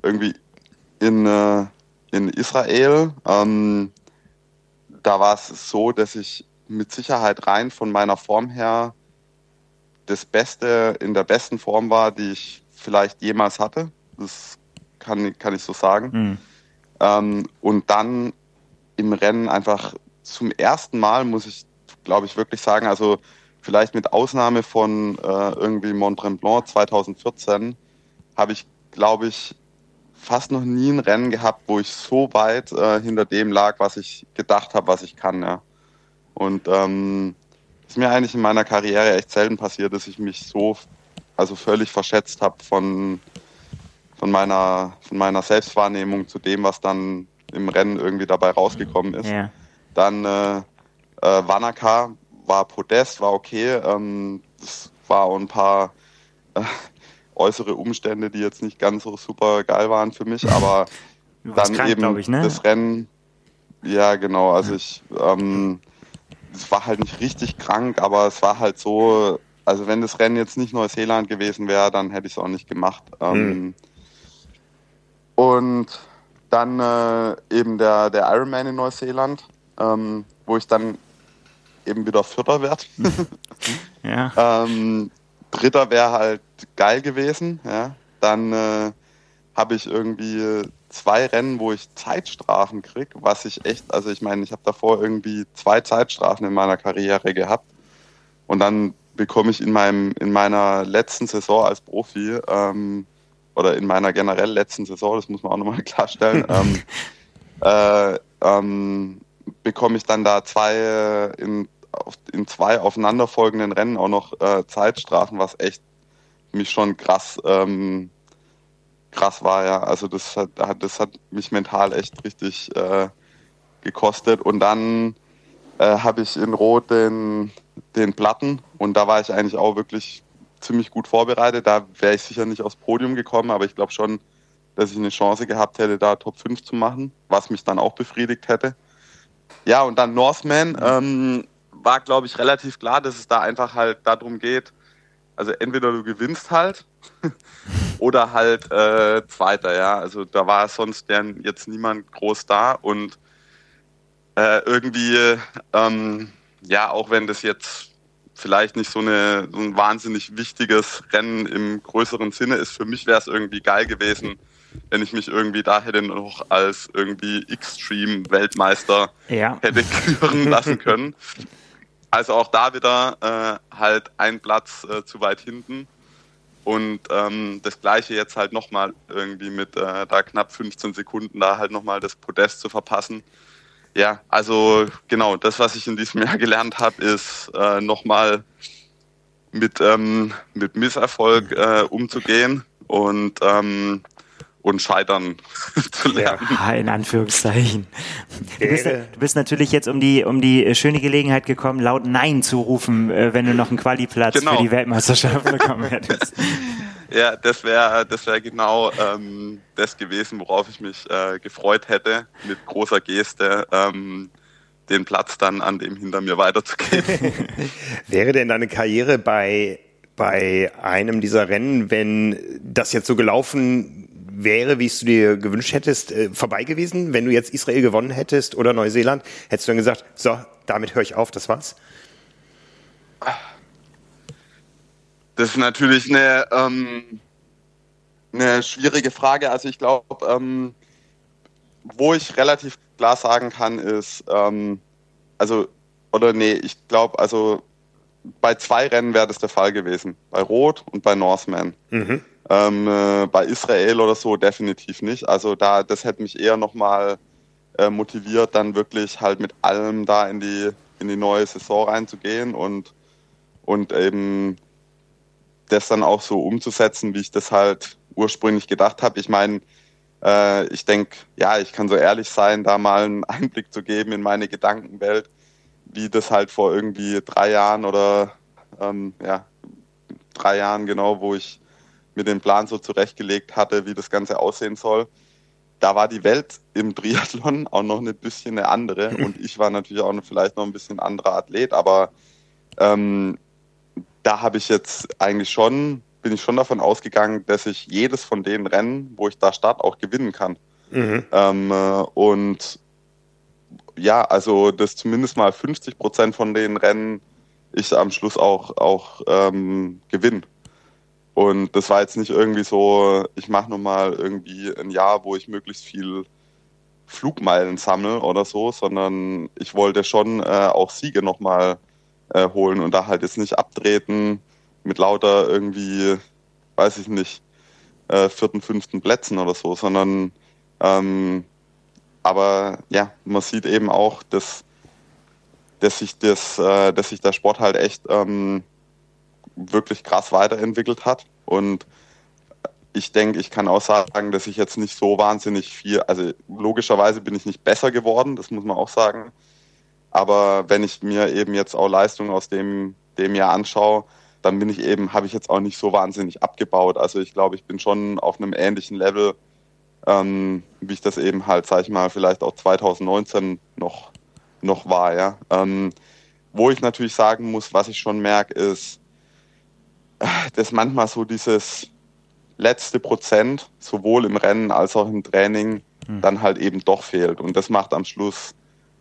irgendwie in, äh, in Israel ähm, da war es so, dass ich mit Sicherheit rein von meiner Form her das Beste in der besten Form war, die ich vielleicht jemals hatte. Das kann, kann ich so sagen. Mhm. Ähm, und dann im Rennen einfach zum ersten Mal, muss ich, glaube ich, wirklich sagen, also vielleicht mit Ausnahme von äh, irgendwie Mont Tremblant 2014, habe ich, glaube ich, fast noch nie ein Rennen gehabt, wo ich so weit äh, hinter dem lag, was ich gedacht habe, was ich kann. Ja. Und ähm, ist mir eigentlich in meiner Karriere echt selten passiert, dass ich mich so, also völlig verschätzt habe von, von, meiner, von meiner Selbstwahrnehmung zu dem, was dann im Rennen irgendwie dabei rausgekommen ist. Ja. Dann äh, äh, Wanaka war Podest, war okay. Ähm, das war auch ein paar äh, äußere Umstände, die jetzt nicht ganz so super geil waren für mich, aber [LAUGHS] dann krank, eben ich, ne? das Rennen, ja genau, also ich, ähm, es war halt nicht richtig krank, aber es war halt so, also wenn das Rennen jetzt nicht Neuseeland gewesen wäre, dann hätte ich es auch nicht gemacht. Ähm, mhm. Und dann äh, eben der, der Ironman in Neuseeland, ähm, wo ich dann eben wieder Vierter werde. [LAUGHS] [LAUGHS] ja. Dritter wäre halt geil gewesen. Ja. Dann äh, habe ich irgendwie zwei Rennen, wo ich Zeitstrafen kriege, was ich echt, also ich meine, ich habe davor irgendwie zwei Zeitstrafen in meiner Karriere gehabt. Und dann bekomme ich in meinem, in meiner letzten Saison als Profi, ähm, oder in meiner generell letzten Saison, das muss man auch nochmal [LAUGHS] klarstellen, ähm, [LAUGHS] äh, ähm, bekomme ich dann da zwei äh, in in zwei aufeinanderfolgenden Rennen auch noch äh, Zeitstrafen, was echt mich schon krass ähm, krass war, ja. Also das hat, das hat mich mental echt richtig äh, gekostet. Und dann äh, habe ich in Rot den, den Platten und da war ich eigentlich auch wirklich ziemlich gut vorbereitet. Da wäre ich sicher nicht aufs Podium gekommen, aber ich glaube schon, dass ich eine Chance gehabt hätte, da Top 5 zu machen, was mich dann auch befriedigt hätte. Ja, und dann Northman. Ähm, war, glaube ich, relativ klar, dass es da einfach halt darum geht, also entweder du gewinnst halt [LAUGHS] oder halt äh, Zweiter, ja. Also da war sonst jetzt niemand groß da und äh, irgendwie, ähm, ja, auch wenn das jetzt vielleicht nicht so, eine, so ein wahnsinnig wichtiges Rennen im größeren Sinne ist, für mich wäre es irgendwie geil gewesen, wenn ich mich irgendwie da hätte noch als irgendwie Extreme-Weltmeister ja. hätte [LAUGHS] küren lassen können. [LAUGHS] Also auch da wieder äh, halt ein Platz äh, zu weit hinten. Und ähm, das gleiche jetzt halt nochmal irgendwie mit äh, da knapp 15 Sekunden da halt nochmal das Podest zu verpassen. Ja, also genau, das, was ich in diesem [LAUGHS] Jahr gelernt habe, ist äh, nochmal mit, ähm, mit Misserfolg äh, umzugehen und, ähm, und Scheitern [LAUGHS] zu lernen. Ja, [LAUGHS] in Anführungszeichen. Du bist, du bist, natürlich jetzt um die, um die schöne Gelegenheit gekommen, laut Nein zu rufen, äh, wenn du noch einen Qualiplatz genau. für die Weltmeisterschaft [LAUGHS] bekommen hättest. Ja, das wäre das wär genau ähm, das gewesen, worauf ich mich äh, gefreut hätte, mit großer Geste. Ähm, den Platz dann an dem hinter mir weiterzugeben. Wäre denn deine Karriere bei, bei einem dieser Rennen, wenn das jetzt so gelaufen wäre, wie es du dir gewünscht hättest, äh, vorbei gewesen? Wenn du jetzt Israel gewonnen hättest oder Neuseeland, hättest du dann gesagt, so, damit höre ich auf, das war's? Das ist natürlich eine, ähm, eine schwierige Frage. Also ich glaube, ähm, wo ich relativ klar sagen kann, ist, ähm, also, oder nee, ich glaube, also bei zwei Rennen wäre das der Fall gewesen. Bei Rot und bei Norseman. Mhm. Ähm, äh, bei Israel oder so definitiv nicht. Also da, das hätte mich eher nochmal äh, motiviert, dann wirklich halt mit allem da in die, in die neue Saison reinzugehen und, und eben das dann auch so umzusetzen, wie ich das halt ursprünglich gedacht habe. Ich meine, äh, ich denke, ja, ich kann so ehrlich sein, da mal einen [LAUGHS] Einblick zu geben in meine Gedankenwelt, wie das halt vor irgendwie drei Jahren oder ähm, ja, drei Jahren genau, wo ich mir den Plan so zurechtgelegt hatte, wie das Ganze aussehen soll. Da war die Welt im Triathlon auch noch ein bisschen eine andere [LAUGHS] und ich war natürlich auch vielleicht noch ein bisschen anderer Athlet, aber ähm, da habe ich jetzt eigentlich schon bin ich schon davon ausgegangen, dass ich jedes von den Rennen, wo ich da starte, auch gewinnen kann. Mhm. Ähm, äh, und ja, also dass zumindest mal 50 Prozent von den Rennen ich am Schluss auch, auch ähm, gewinne. Und das war jetzt nicht irgendwie so, ich mache nochmal irgendwie ein Jahr, wo ich möglichst viel Flugmeilen sammle oder so, sondern ich wollte schon äh, auch Siege nochmal äh, holen und da halt jetzt nicht abtreten, mit lauter irgendwie, weiß ich nicht, äh, vierten, fünften Plätzen oder so, sondern ähm, aber ja, man sieht eben auch, dass, dass sich das, äh, dass sich der Sport halt echt ähm, wirklich krass weiterentwickelt hat. Und ich denke, ich kann auch sagen, dass ich jetzt nicht so wahnsinnig viel, also logischerweise bin ich nicht besser geworden, das muss man auch sagen. Aber wenn ich mir eben jetzt auch Leistungen aus dem, dem Jahr anschaue, dann bin ich eben, habe ich jetzt auch nicht so wahnsinnig abgebaut. Also ich glaube, ich bin schon auf einem ähnlichen Level, ähm, wie ich das eben halt, sag ich mal, vielleicht auch 2019 noch, noch war, ja. Ähm, wo ich natürlich sagen muss, was ich schon merke, ist, dass manchmal so dieses letzte Prozent, sowohl im Rennen als auch im Training, hm. dann halt eben doch fehlt. Und das macht am Schluss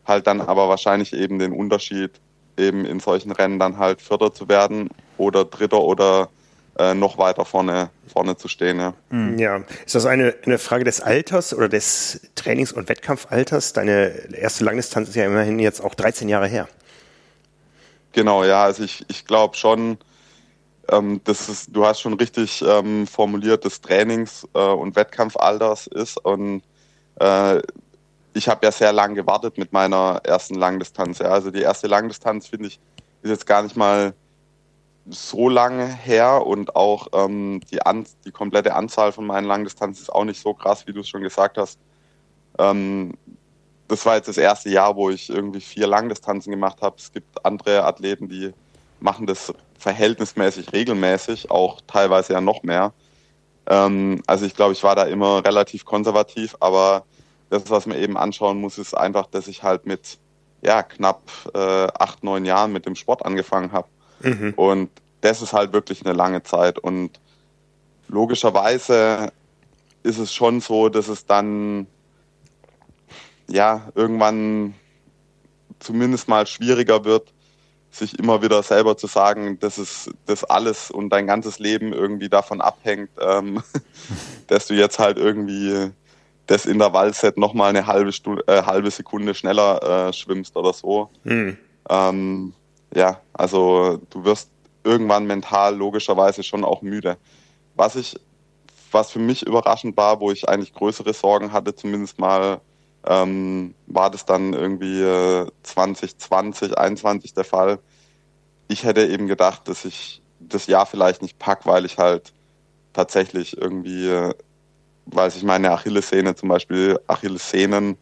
halt dann aber wahrscheinlich eben den Unterschied, eben in solchen Rennen dann halt Vierter zu werden oder Dritter oder äh, noch weiter vorne, vorne zu stehen. Ja. Mhm. ja. Ist das eine, eine Frage des Alters oder des Trainings- und Wettkampfalters? Deine erste Langdistanz ist ja immerhin jetzt auch 13 Jahre her. Genau, ja, also ich, ich glaube schon, ähm, das ist, du hast schon richtig ähm, formuliert, des Trainings- äh, und Wettkampfalters ist. Und äh, ich habe ja sehr lange gewartet mit meiner ersten Langdistanz. Ja. Also die erste Langdistanz, finde ich, ist jetzt gar nicht mal so lange her und auch ähm, die, An die komplette Anzahl von meinen Langdistanzen ist auch nicht so krass, wie du es schon gesagt hast. Ähm, das war jetzt das erste Jahr, wo ich irgendwie vier Langdistanzen gemacht habe. Es gibt andere Athleten, die machen das verhältnismäßig regelmäßig, auch teilweise ja noch mehr. Ähm, also ich glaube, ich war da immer relativ konservativ, aber das, was man eben anschauen muss, ist einfach, dass ich halt mit ja, knapp äh, acht, neun Jahren mit dem Sport angefangen habe. Mhm. Und das ist halt wirklich eine lange Zeit. Und logischerweise ist es schon so, dass es dann ja irgendwann zumindest mal schwieriger wird, sich immer wieder selber zu sagen, dass es das alles und dein ganzes Leben irgendwie davon abhängt, ähm, [LAUGHS] dass du jetzt halt irgendwie das Intervallset nochmal eine halbe, Stunde, äh, halbe Sekunde schneller äh, schwimmst oder so. Mhm. Ähm, ja, also du wirst irgendwann mental logischerweise schon auch müde. Was ich, was für mich überraschend war, wo ich eigentlich größere Sorgen hatte, zumindest mal, ähm, war das dann irgendwie äh, 2020, 21 der Fall. Ich hätte eben gedacht, dass ich das Jahr vielleicht nicht pack, weil ich halt tatsächlich irgendwie, weil sich meine Achillessehne zum Beispiel Achillessehnen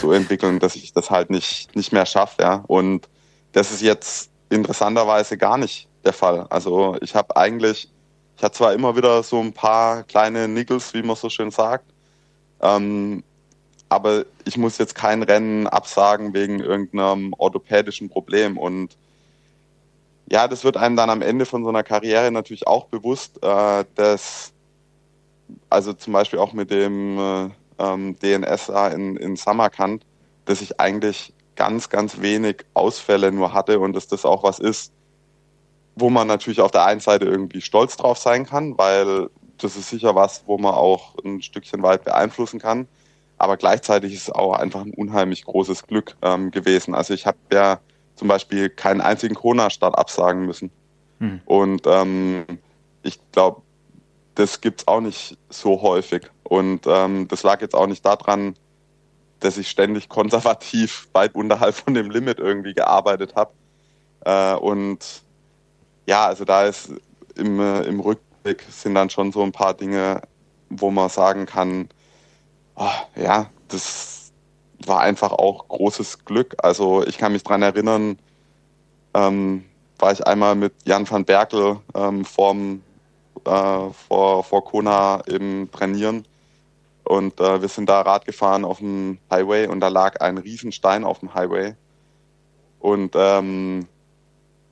so entwickeln, dass ich das halt nicht, nicht mehr schaffe. Ja. Und das ist jetzt interessanterweise gar nicht der Fall. Also ich habe eigentlich, ich hatte zwar immer wieder so ein paar kleine Niggles, wie man so schön sagt, ähm, aber ich muss jetzt kein Rennen absagen wegen irgendeinem orthopädischen Problem. Und ja, das wird einem dann am Ende von so einer Karriere natürlich auch bewusst, äh, dass, also zum Beispiel auch mit dem äh, ähm, DNSA in, in Samarkand, dass ich eigentlich ganz, ganz wenig Ausfälle nur hatte und dass das auch was ist, wo man natürlich auf der einen Seite irgendwie stolz drauf sein kann, weil das ist sicher was, wo man auch ein Stückchen weit beeinflussen kann. Aber gleichzeitig ist es auch einfach ein unheimlich großes Glück ähm, gewesen. Also ich habe ja zum Beispiel keinen einzigen Corona-Start absagen müssen. Hm. Und ähm, ich glaube, das gibt es auch nicht so häufig. Und ähm, das lag jetzt auch nicht daran, dass ich ständig [LAUGHS] konservativ weit unterhalb von dem Limit irgendwie gearbeitet habe. Äh, und ja, also da ist im, äh, im Rückblick sind dann schon so ein paar Dinge, wo man sagen kann, oh, ja, das war einfach auch großes Glück. Also ich kann mich dran erinnern, ähm, war ich einmal mit Jan van Berkel ähm, vorm, äh, vor, vor Kona eben trainieren. Und äh, wir sind da Rad gefahren auf dem Highway und da lag ein Riesenstein auf dem Highway. Und ähm,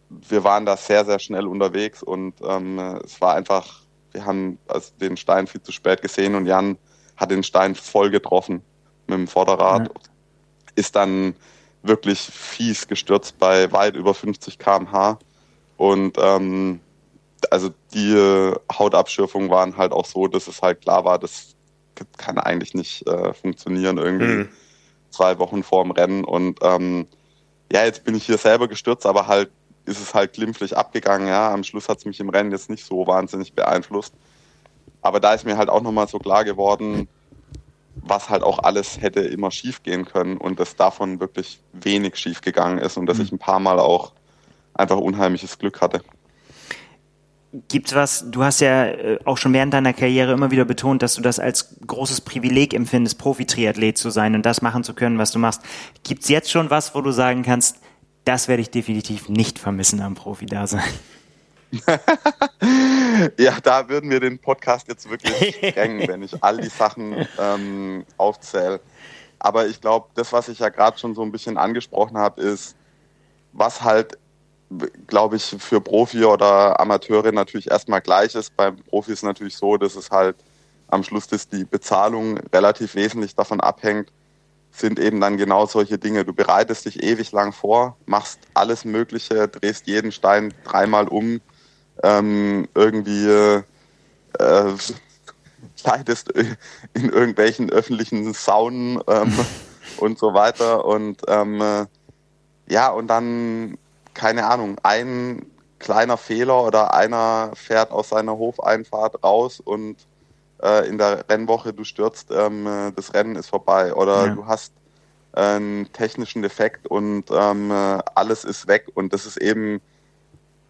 wir waren da sehr, sehr schnell unterwegs und ähm, es war einfach, wir haben also den Stein viel zu spät gesehen und Jan hat den Stein voll getroffen mit dem Vorderrad. Ja. Ist dann wirklich fies gestürzt bei weit über 50 km/h. Und ähm, also die Hautabschürfungen waren halt auch so, dass es halt klar war, das kann eigentlich nicht äh, funktionieren irgendwie mhm. zwei Wochen vor dem Rennen. Und ähm, ja, jetzt bin ich hier selber gestürzt, aber halt ist es halt glimpflich abgegangen. Ja, am Schluss hat es mich im Rennen jetzt nicht so wahnsinnig beeinflusst. Aber da ist mir halt auch nochmal so klar geworden, was halt auch alles hätte immer schief gehen können und dass davon wirklich wenig schief gegangen ist und dass mhm. ich ein paar Mal auch einfach unheimliches Glück hatte. Gibt's was, du hast ja äh, auch schon während deiner Karriere immer wieder betont, dass du das als großes Privileg empfindest, Profi-Triathlet zu sein und das machen zu können, was du machst. Gibt's jetzt schon was, wo du sagen kannst, das werde ich definitiv nicht vermissen am Profi-Dasein? [LAUGHS] ja, da würden wir den Podcast jetzt wirklich [LAUGHS] sprengen, wenn ich all die Sachen ähm, aufzähle. Aber ich glaube, das, was ich ja gerade schon so ein bisschen angesprochen habe, ist, was halt, glaube ich, für Profi oder Amateure natürlich erstmal gleich ist. Beim Profi ist natürlich so, dass es halt am Schluss dass die Bezahlung relativ wesentlich davon abhängt, sind eben dann genau solche Dinge. Du bereitest dich ewig lang vor, machst alles Mögliche, drehst jeden Stein dreimal um, ähm, irgendwie äh, [LAUGHS] leidest in irgendwelchen öffentlichen Saunen ähm, [LAUGHS] und so weiter. Und ähm, äh, ja, und dann, keine Ahnung, ein kleiner Fehler oder einer fährt aus seiner Hofeinfahrt raus und äh, in der Rennwoche du stürzt, ähm, äh, das Rennen ist vorbei. Oder ja. du hast einen technischen Defekt und ähm, äh, alles ist weg. Und das ist eben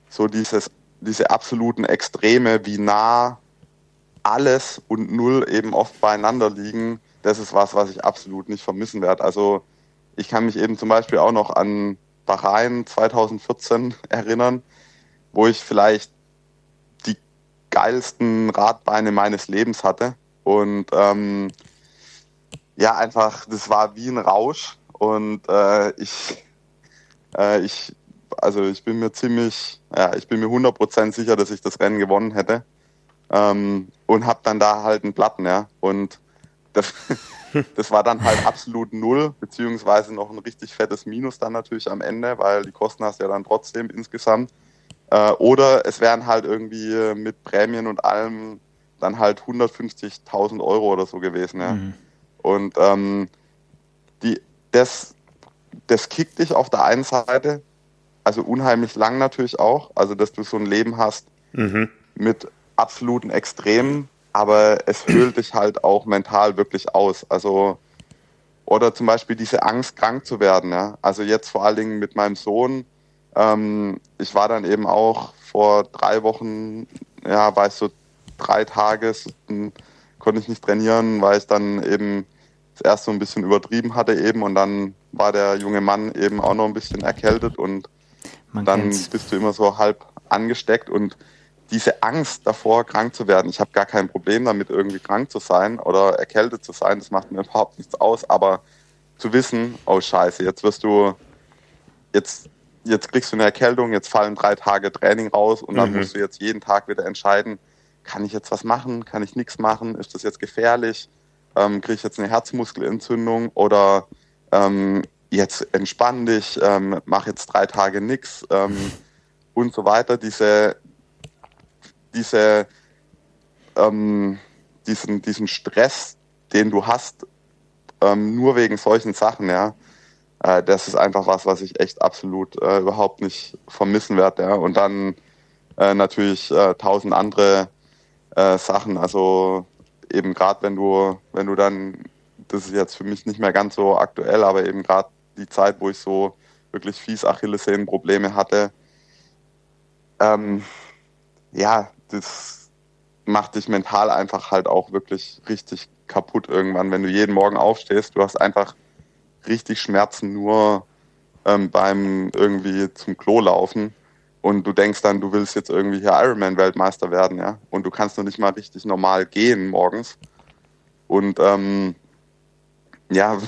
so dieses diese absoluten Extreme, wie nah alles und null eben oft beieinander liegen, das ist was, was ich absolut nicht vermissen werde. Also ich kann mich eben zum Beispiel auch noch an Bahrain 2014 [LAUGHS] erinnern, wo ich vielleicht die geilsten Radbeine meines Lebens hatte. Und ähm, ja, einfach, das war wie ein Rausch. Und äh, ich, äh, ich also ich bin mir ziemlich, ja, ich bin mir 100% sicher, dass ich das Rennen gewonnen hätte. Ähm, und habe dann da halt einen Platten, ja. Und das, [LAUGHS] das war dann halt absolut null, beziehungsweise noch ein richtig fettes Minus dann natürlich am Ende, weil die Kosten hast du ja dann trotzdem insgesamt. Äh, oder es wären halt irgendwie mit Prämien und allem dann halt 150.000 Euro oder so gewesen, ja. Mhm. Und ähm, die, das, das kickt dich auf der einen Seite, also unheimlich lang natürlich auch, also dass du so ein Leben hast mhm. mit absoluten Extremen, aber es höhlt dich halt auch mental wirklich aus. Also oder zum Beispiel diese Angst, krank zu werden. Ja? Also jetzt vor allen Dingen mit meinem Sohn Ähm, ich war dann eben auch vor drei Wochen, ja, war ich so drei Tage, konnte ich nicht trainieren, weil ich dann eben das erste so ein bisschen übertrieben hatte eben und dann war der junge Mann eben auch noch ein bisschen erkältet und Man dann kennt's. bist du immer so halb angesteckt und diese Angst davor, krank zu werden, ich habe gar kein Problem damit, irgendwie krank zu sein oder erkältet zu sein, das macht mir überhaupt nichts aus, aber zu wissen, oh scheiße, jetzt wirst du, jetzt, jetzt kriegst du eine Erkältung, jetzt fallen drei Tage Training raus und dann mhm. musst du jetzt jeden Tag wieder entscheiden, kann ich jetzt was machen, kann ich nichts machen, ist das jetzt gefährlich, ähm, kriege ich jetzt eine Herzmuskelentzündung oder ähm, jetzt entspann dich, ähm, mach jetzt drei Tage nichts ähm, und so weiter. Diese, diese, ähm, diesen, diesen Stress, den du hast, ähm, nur wegen solchen Sachen, ja, äh, das ist einfach was, was ich echt absolut äh, überhaupt nicht vermissen werde. Ja. Und dann äh, natürlich äh, tausend andere äh, Sachen. Also eben gerade wenn du, wenn du dann, das ist jetzt für mich nicht mehr ganz so aktuell, aber eben gerade die Zeit, wo ich so wirklich fies Achillessehnenprobleme hatte, ähm, ja, das macht dich mental einfach halt auch wirklich richtig kaputt irgendwann, wenn du jeden Morgen aufstehst. Du hast einfach richtig Schmerzen nur ähm, beim irgendwie zum Klo laufen und du denkst dann, du willst jetzt irgendwie hier Ironman-Weltmeister werden, ja, und du kannst noch nicht mal richtig normal gehen morgens. Und ähm, ja,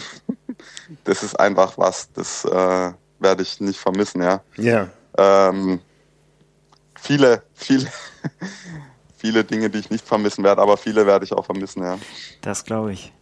das ist einfach was, das äh, werde ich nicht vermissen, ja. Ja. Ähm, viele, viele, [LAUGHS] viele Dinge, die ich nicht vermissen werde, aber viele werde ich auch vermissen, ja. Das glaube ich.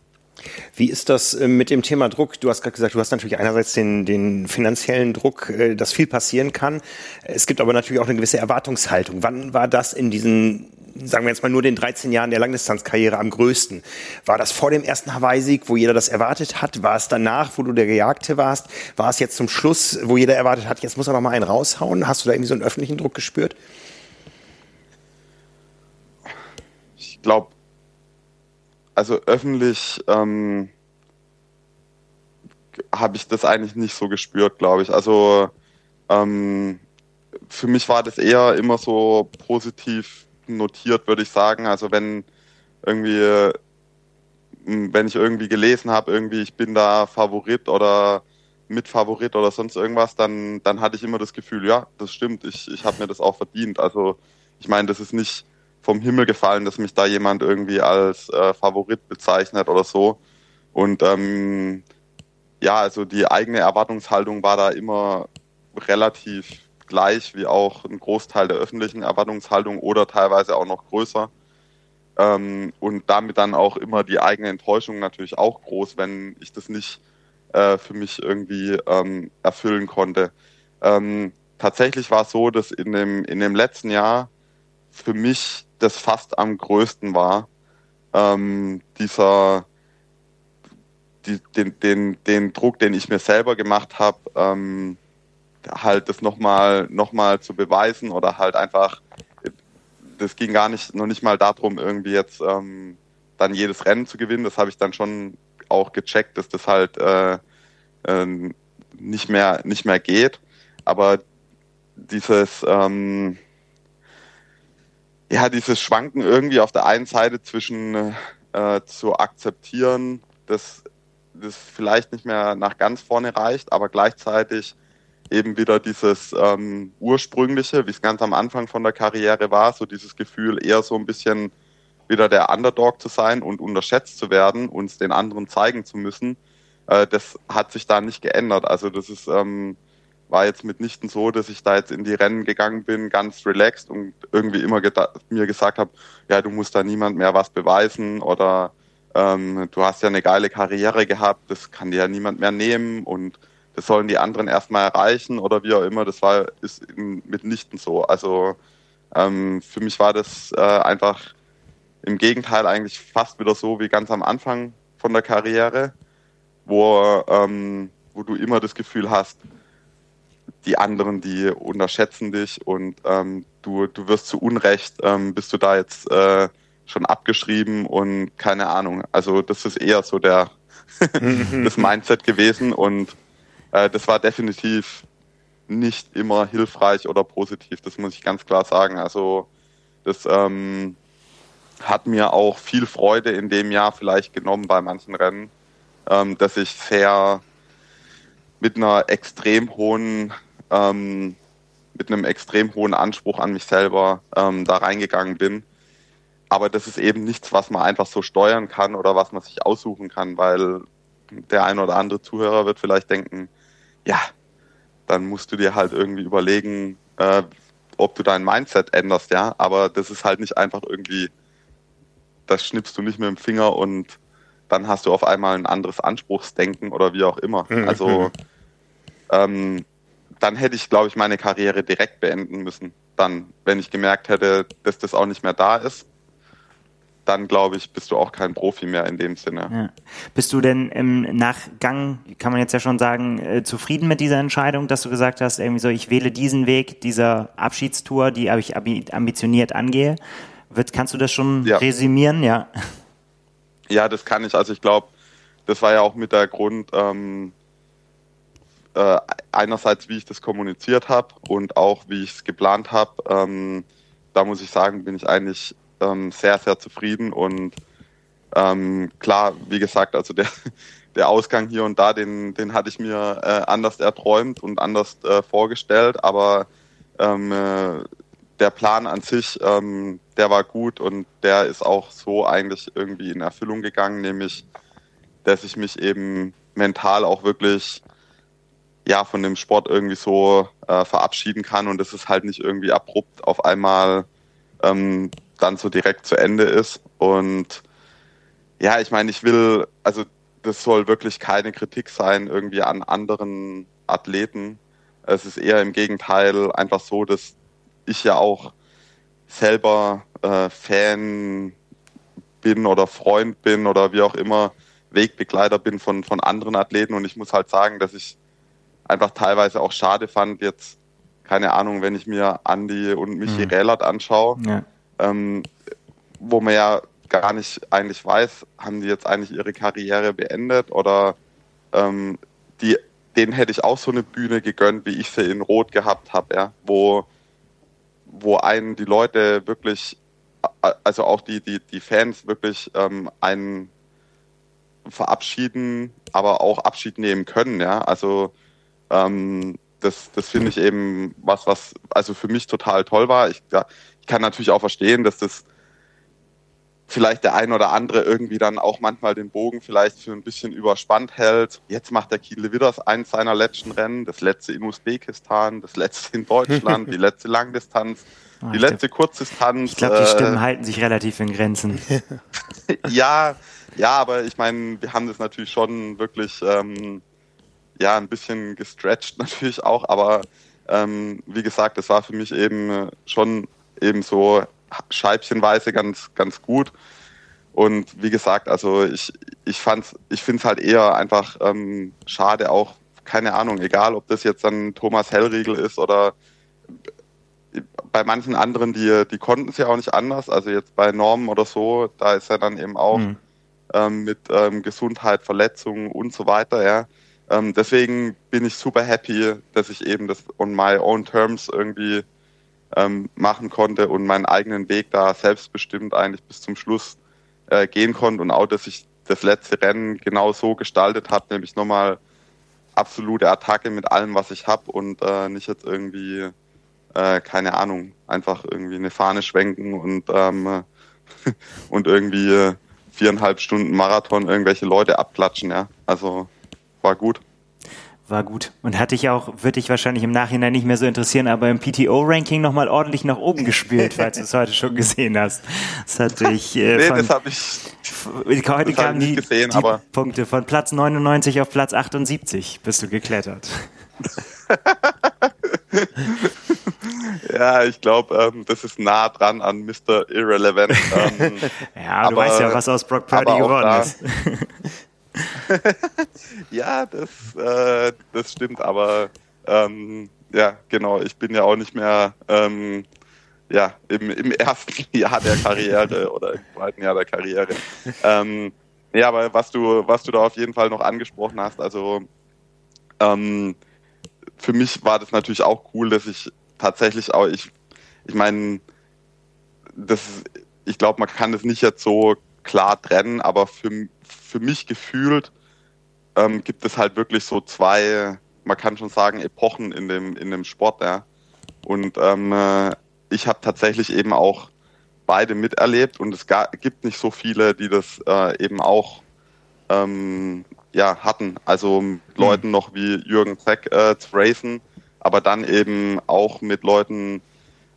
Wie ist das äh, mit dem Thema Druck? Du hast gerade gesagt, du hast natürlich einerseits den, den finanziellen Druck, äh, dass viel passieren kann. Es gibt aber natürlich auch eine gewisse Erwartungshaltung. Wann war das in diesen, sagen wir jetzt mal nur den 13 Jahren der Langdistanzkarriere am größten? War das vor dem ersten Hawaii-Sieg, wo jeder das erwartet hat? War es danach, wo du der Gejagte warst? War es jetzt zum Schluss, wo jeder erwartet hat, jetzt muss er noch mal einen raushauen? Hast du da irgendwie so einen öffentlichen Druck gespürt? Ich glaube, also öffentlich ähm, habe ich das eigentlich nicht so gespürt, glaube ich. Also ähm, für mich war das eher immer so positiv notiert, würde ich sagen. Also wenn irgendwie, wenn ich irgendwie gelesen habe, irgendwie ich bin da Favorit oder Mitfavorit oder sonst irgendwas, dann, dann hatte ich immer das Gefühl, ja, das stimmt, ich, ich habe mir das auch verdient. Also ich meine, das ist nicht vom Himmel gefallen, dass mich da jemand irgendwie als äh, Favorit bezeichnet oder so. Und ähm, ja, also die eigene Erwartungshaltung war da immer relativ gleich wie auch ein Großteil der öffentlichen Erwartungshaltung oder teilweise auch noch größer. Ähm, und damit dann auch immer die eigene Enttäuschung natürlich auch groß, wenn ich das nicht äh, für mich irgendwie ähm, erfüllen konnte. Ähm, tatsächlich war es so, dass in dem, in dem letzten Jahr für mich das fast am größten war. Ähm, dieser, die, den, den, den Druck, den ich mir selber gemacht habe, ähm, halt das nochmal noch mal zu beweisen oder halt einfach, das ging gar nicht, noch nicht mal darum, irgendwie jetzt ähm, dann jedes Rennen zu gewinnen. Das habe ich dann schon auch gecheckt, dass das halt äh, äh, nicht mehr nicht mehr geht. Aber dieses ähm, ja, dieses Schwanken irgendwie auf der einen Seite zwischen äh, zu akzeptieren, dass das vielleicht nicht mehr nach ganz vorne reicht, aber gleichzeitig eben wieder dieses ähm, ursprüngliche, wie es ganz am Anfang von der Karriere war, so dieses Gefühl, eher so ein bisschen wieder der Underdog zu sein und unterschätzt zu werden, uns den anderen zeigen zu müssen, äh, das hat sich da nicht geändert. Also das ist ähm, war jetzt mitnichten so, dass ich da jetzt in die Rennen gegangen bin, ganz relaxed und irgendwie immer mir gesagt habe, ja, du musst da niemand mehr was beweisen oder ähm, du hast ja eine geile Karriere gehabt, das kann dir ja niemand mehr nehmen und das sollen die anderen erstmal erreichen oder wie auch immer. Das war ist mitnichten so. Also ähm, für mich war das äh, einfach im Gegenteil eigentlich fast wieder so wie ganz am Anfang von der Karriere, wo, ähm, wo du immer das Gefühl hast, die anderen, die unterschätzen dich und ähm, du, du wirst zu Unrecht, ähm, bist du da jetzt äh, schon abgeschrieben und keine Ahnung. Also das ist eher so der [LAUGHS] [LAUGHS] das Mindset gewesen und äh, das war definitiv nicht immer hilfreich oder positiv. Das muss ich ganz klar sagen. Also das ähm, hat mir auch viel Freude in dem Jahr vielleicht genommen bei manchen Rennen, ähm, dass ich sehr mit einer extrem hohen, ähm, mit einem extrem hohen Anspruch an mich selber ähm, da reingegangen bin. Aber das ist eben nichts, was man einfach so steuern kann oder was man sich aussuchen kann, weil der ein oder andere Zuhörer wird vielleicht denken, ja, dann musst du dir halt irgendwie überlegen, äh, ob du dein Mindset änderst, ja. Aber das ist halt nicht einfach irgendwie, das schnippst du nicht mit dem Finger und dann hast du auf einmal ein anderes Anspruchsdenken oder wie auch immer. Mhm. Also ähm, dann hätte ich, glaube ich, meine Karriere direkt beenden müssen. Dann, wenn ich gemerkt hätte, dass das auch nicht mehr da ist, dann glaube ich, bist du auch kein Profi mehr in dem Sinne. Ja. Bist du denn im Nachgang, kann man jetzt ja schon sagen, äh, zufrieden mit dieser Entscheidung, dass du gesagt hast, irgendwie so, ich wähle diesen Weg, dieser Abschiedstour, die ich ambitioniert angehe? Wird, kannst du das schon ja. resümieren? Ja. [LAUGHS] Ja, das kann ich. Also ich glaube, das war ja auch mit der Grund, ähm, äh, einerseits, wie ich das kommuniziert habe und auch, wie ich es geplant habe. Ähm, da muss ich sagen, bin ich eigentlich ähm, sehr, sehr zufrieden und ähm, klar, wie gesagt, also der, [LAUGHS] der Ausgang hier und da, den, den hatte ich mir äh, anders erträumt und anders äh, vorgestellt, aber ähm, äh, der Plan an sich, ähm, der war gut und der ist auch so eigentlich irgendwie in Erfüllung gegangen, nämlich, dass ich mich eben mental auch wirklich ja von dem Sport irgendwie so äh, verabschieden kann und es ist halt nicht irgendwie abrupt auf einmal ähm, dann so direkt zu Ende ist. Und ja, ich meine, ich will, also das soll wirklich keine Kritik sein irgendwie an anderen Athleten. Es ist eher im Gegenteil einfach so, dass ich ja auch selber äh, Fan bin oder Freund bin oder wie auch immer Wegbegleiter bin von, von anderen Athleten und ich muss halt sagen, dass ich einfach teilweise auch schade fand, jetzt, keine Ahnung, wenn ich mir Andi und Michi mhm. Rehlert anschaue, ja ähm, wo man ja gar nicht eigentlich weiß, haben die jetzt eigentlich ihre Karriere beendet oder ähm, die, denen hätte ich auch so eine Bühne gegönnt, wie ich sie in Rot gehabt habe, ja, wo, wo einen die Leute wirklich, also auch die, die, die Fans wirklich ähm, einen verabschieden, aber auch Abschied nehmen können, ja. Also ähm, das, das finde ich eben was, was also für mich total toll war. Ich, ja, kann natürlich auch verstehen, dass das vielleicht der ein oder andere irgendwie dann auch manchmal den Bogen vielleicht für ein bisschen überspannt hält. Jetzt macht der Kiel Widders eins seiner letzten Rennen, das letzte in Usbekistan, das letzte in Deutschland, [LAUGHS] die letzte Langdistanz, oh, die letzte glaub, Kurzdistanz. Ich glaube, die Stimmen äh, halten sich relativ in Grenzen. [LAUGHS] ja, ja, aber ich meine, wir haben das natürlich schon wirklich ähm, ja ein bisschen gestretched [LAUGHS] natürlich auch, aber ähm, wie gesagt, es war für mich eben schon eben so scheibchenweise ganz, ganz gut. Und wie gesagt, also ich, ich fand's, ich finde es halt eher einfach ähm, schade auch, keine Ahnung, egal ob das jetzt dann Thomas Hellriegel ist oder bei manchen anderen, die, die konnten es ja auch nicht anders. Also jetzt bei Normen oder so, da ist er dann eben auch mhm. ähm, mit ähm, Gesundheit, Verletzungen und so weiter, ja. Ähm, deswegen bin ich super happy, dass ich eben das on my own terms irgendwie ähm, machen konnte und meinen eigenen Weg da selbstbestimmt eigentlich bis zum Schluss äh, gehen konnte und auch, dass ich das letzte Rennen genau so gestaltet habe, nämlich nochmal absolute Attacke mit allem, was ich habe und äh, nicht jetzt irgendwie, äh, keine Ahnung, einfach irgendwie eine Fahne schwenken und, ähm, [LAUGHS] und irgendwie viereinhalb Stunden Marathon irgendwelche Leute abklatschen, ja. Also war gut war gut. Und hatte ich auch, würde ich wahrscheinlich im Nachhinein nicht mehr so interessieren, aber im PTO-Ranking nochmal ordentlich nach oben gespielt, falls du es heute schon gesehen hast. Das hatte ich. Äh, nee, von, das habe ich. Heute kamen die, gesehen, die Punkte von Platz 99 auf Platz 78 bist du geklettert. [LAUGHS] ja, ich glaube, ähm, das ist nah dran an Mr. Irrelevant. Ähm, [LAUGHS] ja, du aber, weißt ja, was aus Brock Purdy geworden ist. [LAUGHS] [LAUGHS] ja, das, äh, das stimmt, aber ähm, ja, genau, ich bin ja auch nicht mehr ähm, ja, im, im [LAUGHS] ersten Jahr der Karriere oder im zweiten Jahr der Karriere. Ähm, ja, aber was du, was du da auf jeden Fall noch angesprochen hast, also ähm, für mich war das natürlich auch cool, dass ich tatsächlich auch, ich, ich meine, das, ich glaube, man kann das nicht jetzt so klar trennen, aber für, für mich gefühlt ähm, gibt es halt wirklich so zwei, man kann schon sagen, Epochen in dem, in dem Sport, ja. Und ähm, äh, ich habe tatsächlich eben auch beide miterlebt und es gibt nicht so viele, die das äh, eben auch ähm, ja, hatten. Also mit mhm. Leuten noch wie Jürgen Zeck äh, zu racen, aber dann eben auch mit Leuten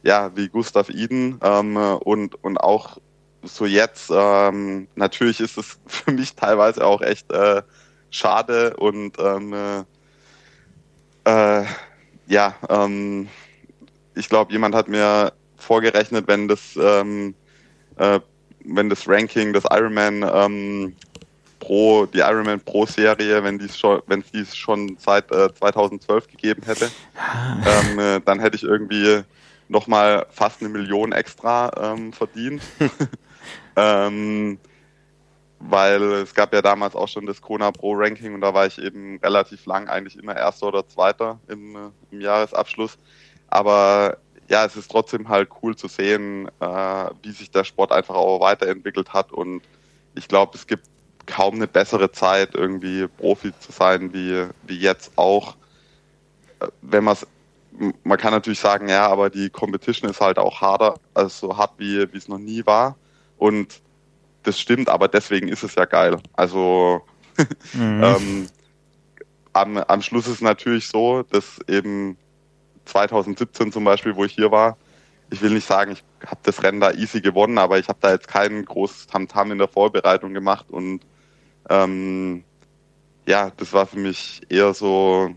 ja, wie Gustav Iden ähm, und, und auch so jetzt. Ähm, natürlich ist es [LAUGHS] für mich teilweise auch echt äh, schade und ähm, äh, äh, ja, ähm, ich glaube, jemand hat mir vorgerechnet, wenn das, ähm, äh, wenn das Ranking des Ironman ähm, Pro, die Ironman Pro Serie, wenn die schon, wenn es die schon seit äh, 2012 gegeben hätte, ah. ähm, äh, dann hätte ich irgendwie noch mal fast eine Million extra ähm, verdient. [LAUGHS] ähm, weil es gab ja damals auch schon das Kona Pro Ranking und da war ich eben relativ lang eigentlich immer Erster oder Zweiter im, äh, im Jahresabschluss. Aber ja, es ist trotzdem halt cool zu sehen, äh, wie sich der Sport einfach auch weiterentwickelt hat. Und ich glaube, es gibt kaum eine bessere Zeit, irgendwie Profi zu sein, wie, wie jetzt auch. Äh, wenn man es, man kann natürlich sagen, ja, aber die Competition ist halt auch harder, also so hart wie, wie es noch nie war. Und das stimmt, aber deswegen ist es ja geil. Also [LAUGHS] mhm. ähm, am, am Schluss ist es natürlich so, dass eben 2017 zum Beispiel, wo ich hier war, ich will nicht sagen, ich habe das Rennen da easy gewonnen, aber ich habe da jetzt kein großes Tamtam in der Vorbereitung gemacht und ähm, ja, das war für mich eher so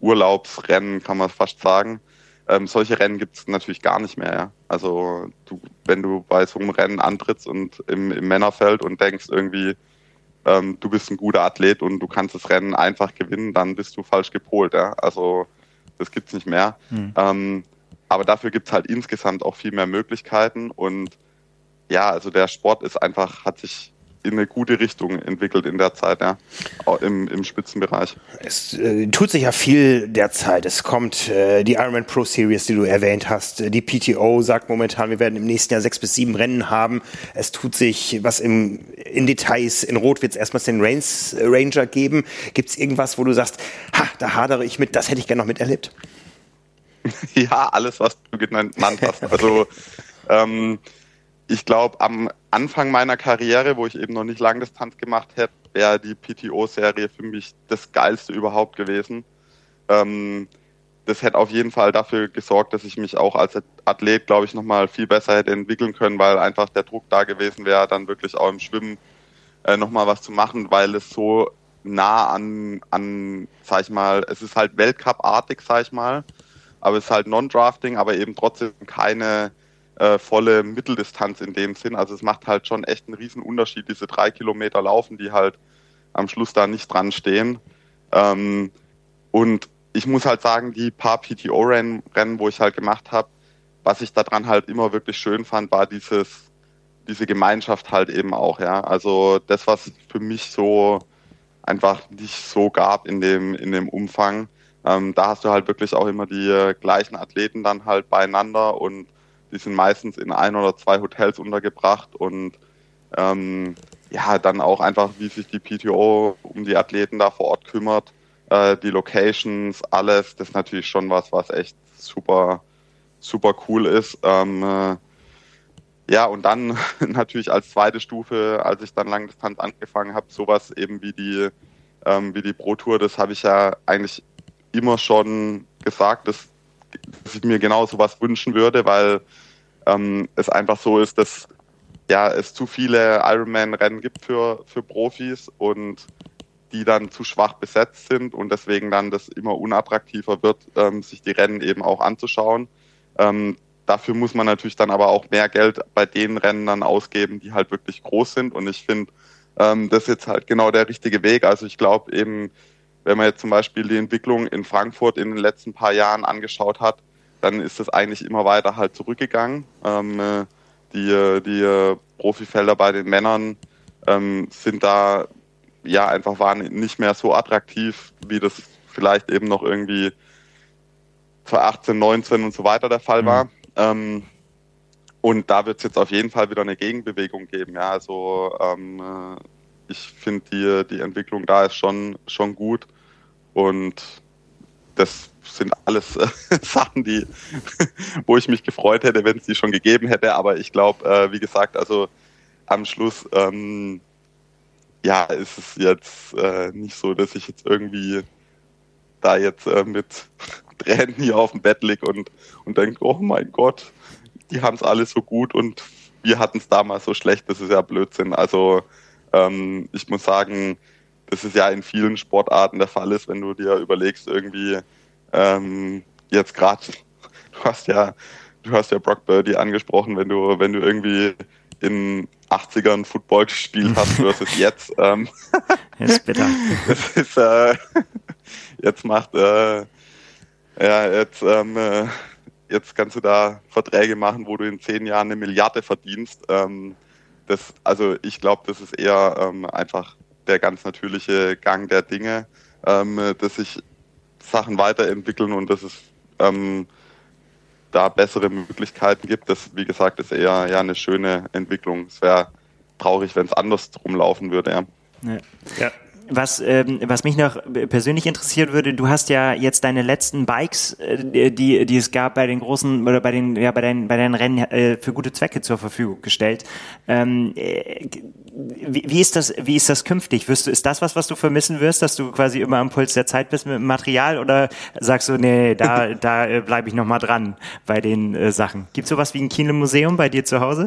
Urlaubsrennen, kann man fast sagen. Ähm, solche Rennen gibt es natürlich gar nicht mehr. Ja? Also du, wenn du bei so einem Rennen antrittst und im, im Männerfeld und denkst irgendwie, ähm, du bist ein guter Athlet und du kannst das Rennen einfach gewinnen, dann bist du falsch gepolt. Ja? Also das gibt's nicht mehr. Hm. Ähm, aber dafür gibt's halt insgesamt auch viel mehr Möglichkeiten und ja, also der Sport ist einfach, hat sich in eine gute Richtung entwickelt in der Zeit, ja, im, im Spitzenbereich. Es äh, tut sich ja viel derzeit. Es kommt äh, die Ironman Pro Series, die du erwähnt hast. Die PTO sagt momentan, wir werden im nächsten Jahr sechs bis sieben Rennen haben. Es tut sich was im, in Details. In Rot wird es erstmals den Rains Ranger geben. Gibt es irgendwas, wo du sagst, ha, da hadere ich mit, das hätte ich gerne noch miterlebt? [LAUGHS] ja, alles, was du genannt hast. Also ähm, ich glaube, am Anfang meiner Karriere, wo ich eben noch nicht Langdistanz gemacht hätte, wäre die PTO-Serie für mich das geilste überhaupt gewesen. Ähm, das hätte auf jeden Fall dafür gesorgt, dass ich mich auch als Athlet, glaube ich, nochmal viel besser hätte entwickeln können, weil einfach der Druck da gewesen wäre, dann wirklich auch im Schwimmen äh, nochmal was zu machen, weil es so nah an, an, sag ich mal, es ist halt Weltcup-artig, sag ich mal, aber es ist halt Non-Drafting, aber eben trotzdem keine äh, volle Mitteldistanz in dem Sinn. Also es macht halt schon echt einen riesen Unterschied, diese drei Kilometer laufen, die halt am Schluss da nicht dran stehen. Ähm, und ich muss halt sagen, die paar PTO-Rennen, wo ich halt gemacht habe, was ich daran halt immer wirklich schön fand, war dieses, diese Gemeinschaft halt eben auch, ja. Also das, was für mich so einfach nicht so gab in dem, in dem Umfang. Ähm, da hast du halt wirklich auch immer die äh, gleichen Athleten dann halt beieinander und die sind meistens in ein oder zwei Hotels untergebracht und ähm, ja, dann auch einfach, wie sich die PTO um die Athleten da vor Ort kümmert, äh, die Locations, alles, das ist natürlich schon was, was echt super, super cool ist. Ähm, äh, ja, und dann [LAUGHS] natürlich als zweite Stufe, als ich dann Langdistanz angefangen habe, sowas eben wie die, ähm, wie die Pro Tour, das habe ich ja eigentlich immer schon gesagt, dass dass ich mir genau sowas wünschen würde, weil ähm, es einfach so ist, dass ja, es zu viele Ironman-Rennen gibt für, für Profis und die dann zu schwach besetzt sind und deswegen dann das immer unattraktiver wird, ähm, sich die Rennen eben auch anzuschauen. Ähm, dafür muss man natürlich dann aber auch mehr Geld bei den Rennen dann ausgeben, die halt wirklich groß sind und ich finde, ähm, das ist jetzt halt genau der richtige Weg. Also ich glaube eben, wenn man jetzt zum Beispiel die Entwicklung in Frankfurt in den letzten paar Jahren angeschaut hat, dann ist das eigentlich immer weiter halt zurückgegangen. Ähm, äh, die äh, die äh, Profifelder bei den Männern ähm, sind da ja einfach waren nicht mehr so attraktiv, wie das vielleicht eben noch irgendwie 2018, 19 und so weiter der Fall mhm. war. Ähm, und da wird es jetzt auf jeden Fall wieder eine Gegenbewegung geben. Ja, also ähm, äh, ich finde die, die Entwicklung da ist schon, schon gut. Und das sind alles äh, [LAUGHS] Sachen, die, wo ich mich gefreut hätte, wenn es die schon gegeben hätte. Aber ich glaube, äh, wie gesagt, also am Schluss, ähm, ja, ist es jetzt äh, nicht so, dass ich jetzt irgendwie da jetzt äh, mit [LAUGHS] Tränen hier auf dem Bett liege und, und denke, oh mein Gott, die haben es alles so gut und wir hatten es damals so schlecht, das ist ja Blödsinn. Also ähm, ich muss sagen, das ist ja in vielen Sportarten der Fall ist, wenn du dir überlegst, irgendwie ähm, jetzt gerade, [LAUGHS] du hast ja, du hast ja Brock Birdie angesprochen, wenn du, wenn du irgendwie in 80ern Football gespielt hast versus [LAUGHS] jetzt. Ähm, das ist bitter. [LAUGHS] Das ist, äh, jetzt macht, äh, ja, jetzt, ähm, äh, jetzt kannst du da Verträge machen, wo du in zehn Jahren eine Milliarde verdienst. Ähm, das, also ich glaube, das ist eher ähm, einfach der ganz natürliche Gang der Dinge, ähm, dass sich Sachen weiterentwickeln und dass es ähm, da bessere Möglichkeiten gibt. Das, wie gesagt, ist eher ja, eine schöne Entwicklung. Es wäre traurig, wenn es anders drum laufen würde. Ja. ja. ja was, ähm, was mich noch persönlich interessiert würde, du hast ja jetzt deine letzten Bikes, äh, die, die es gab bei den großen oder bei den, ja, bei deinen, bei deinen Rennen äh, für gute Zwecke zur Verfügung gestellt. Ähm, äh, wie, wie, ist das, wie ist das künftig? Wirst du, ist das was, was du vermissen wirst, dass du quasi immer am Puls der Zeit bist mit dem Material oder sagst du, nee, da, da äh, bleibe ich nochmal dran bei den äh, Sachen? Gibt es sowas wie ein Kino-Museum bei dir zu Hause?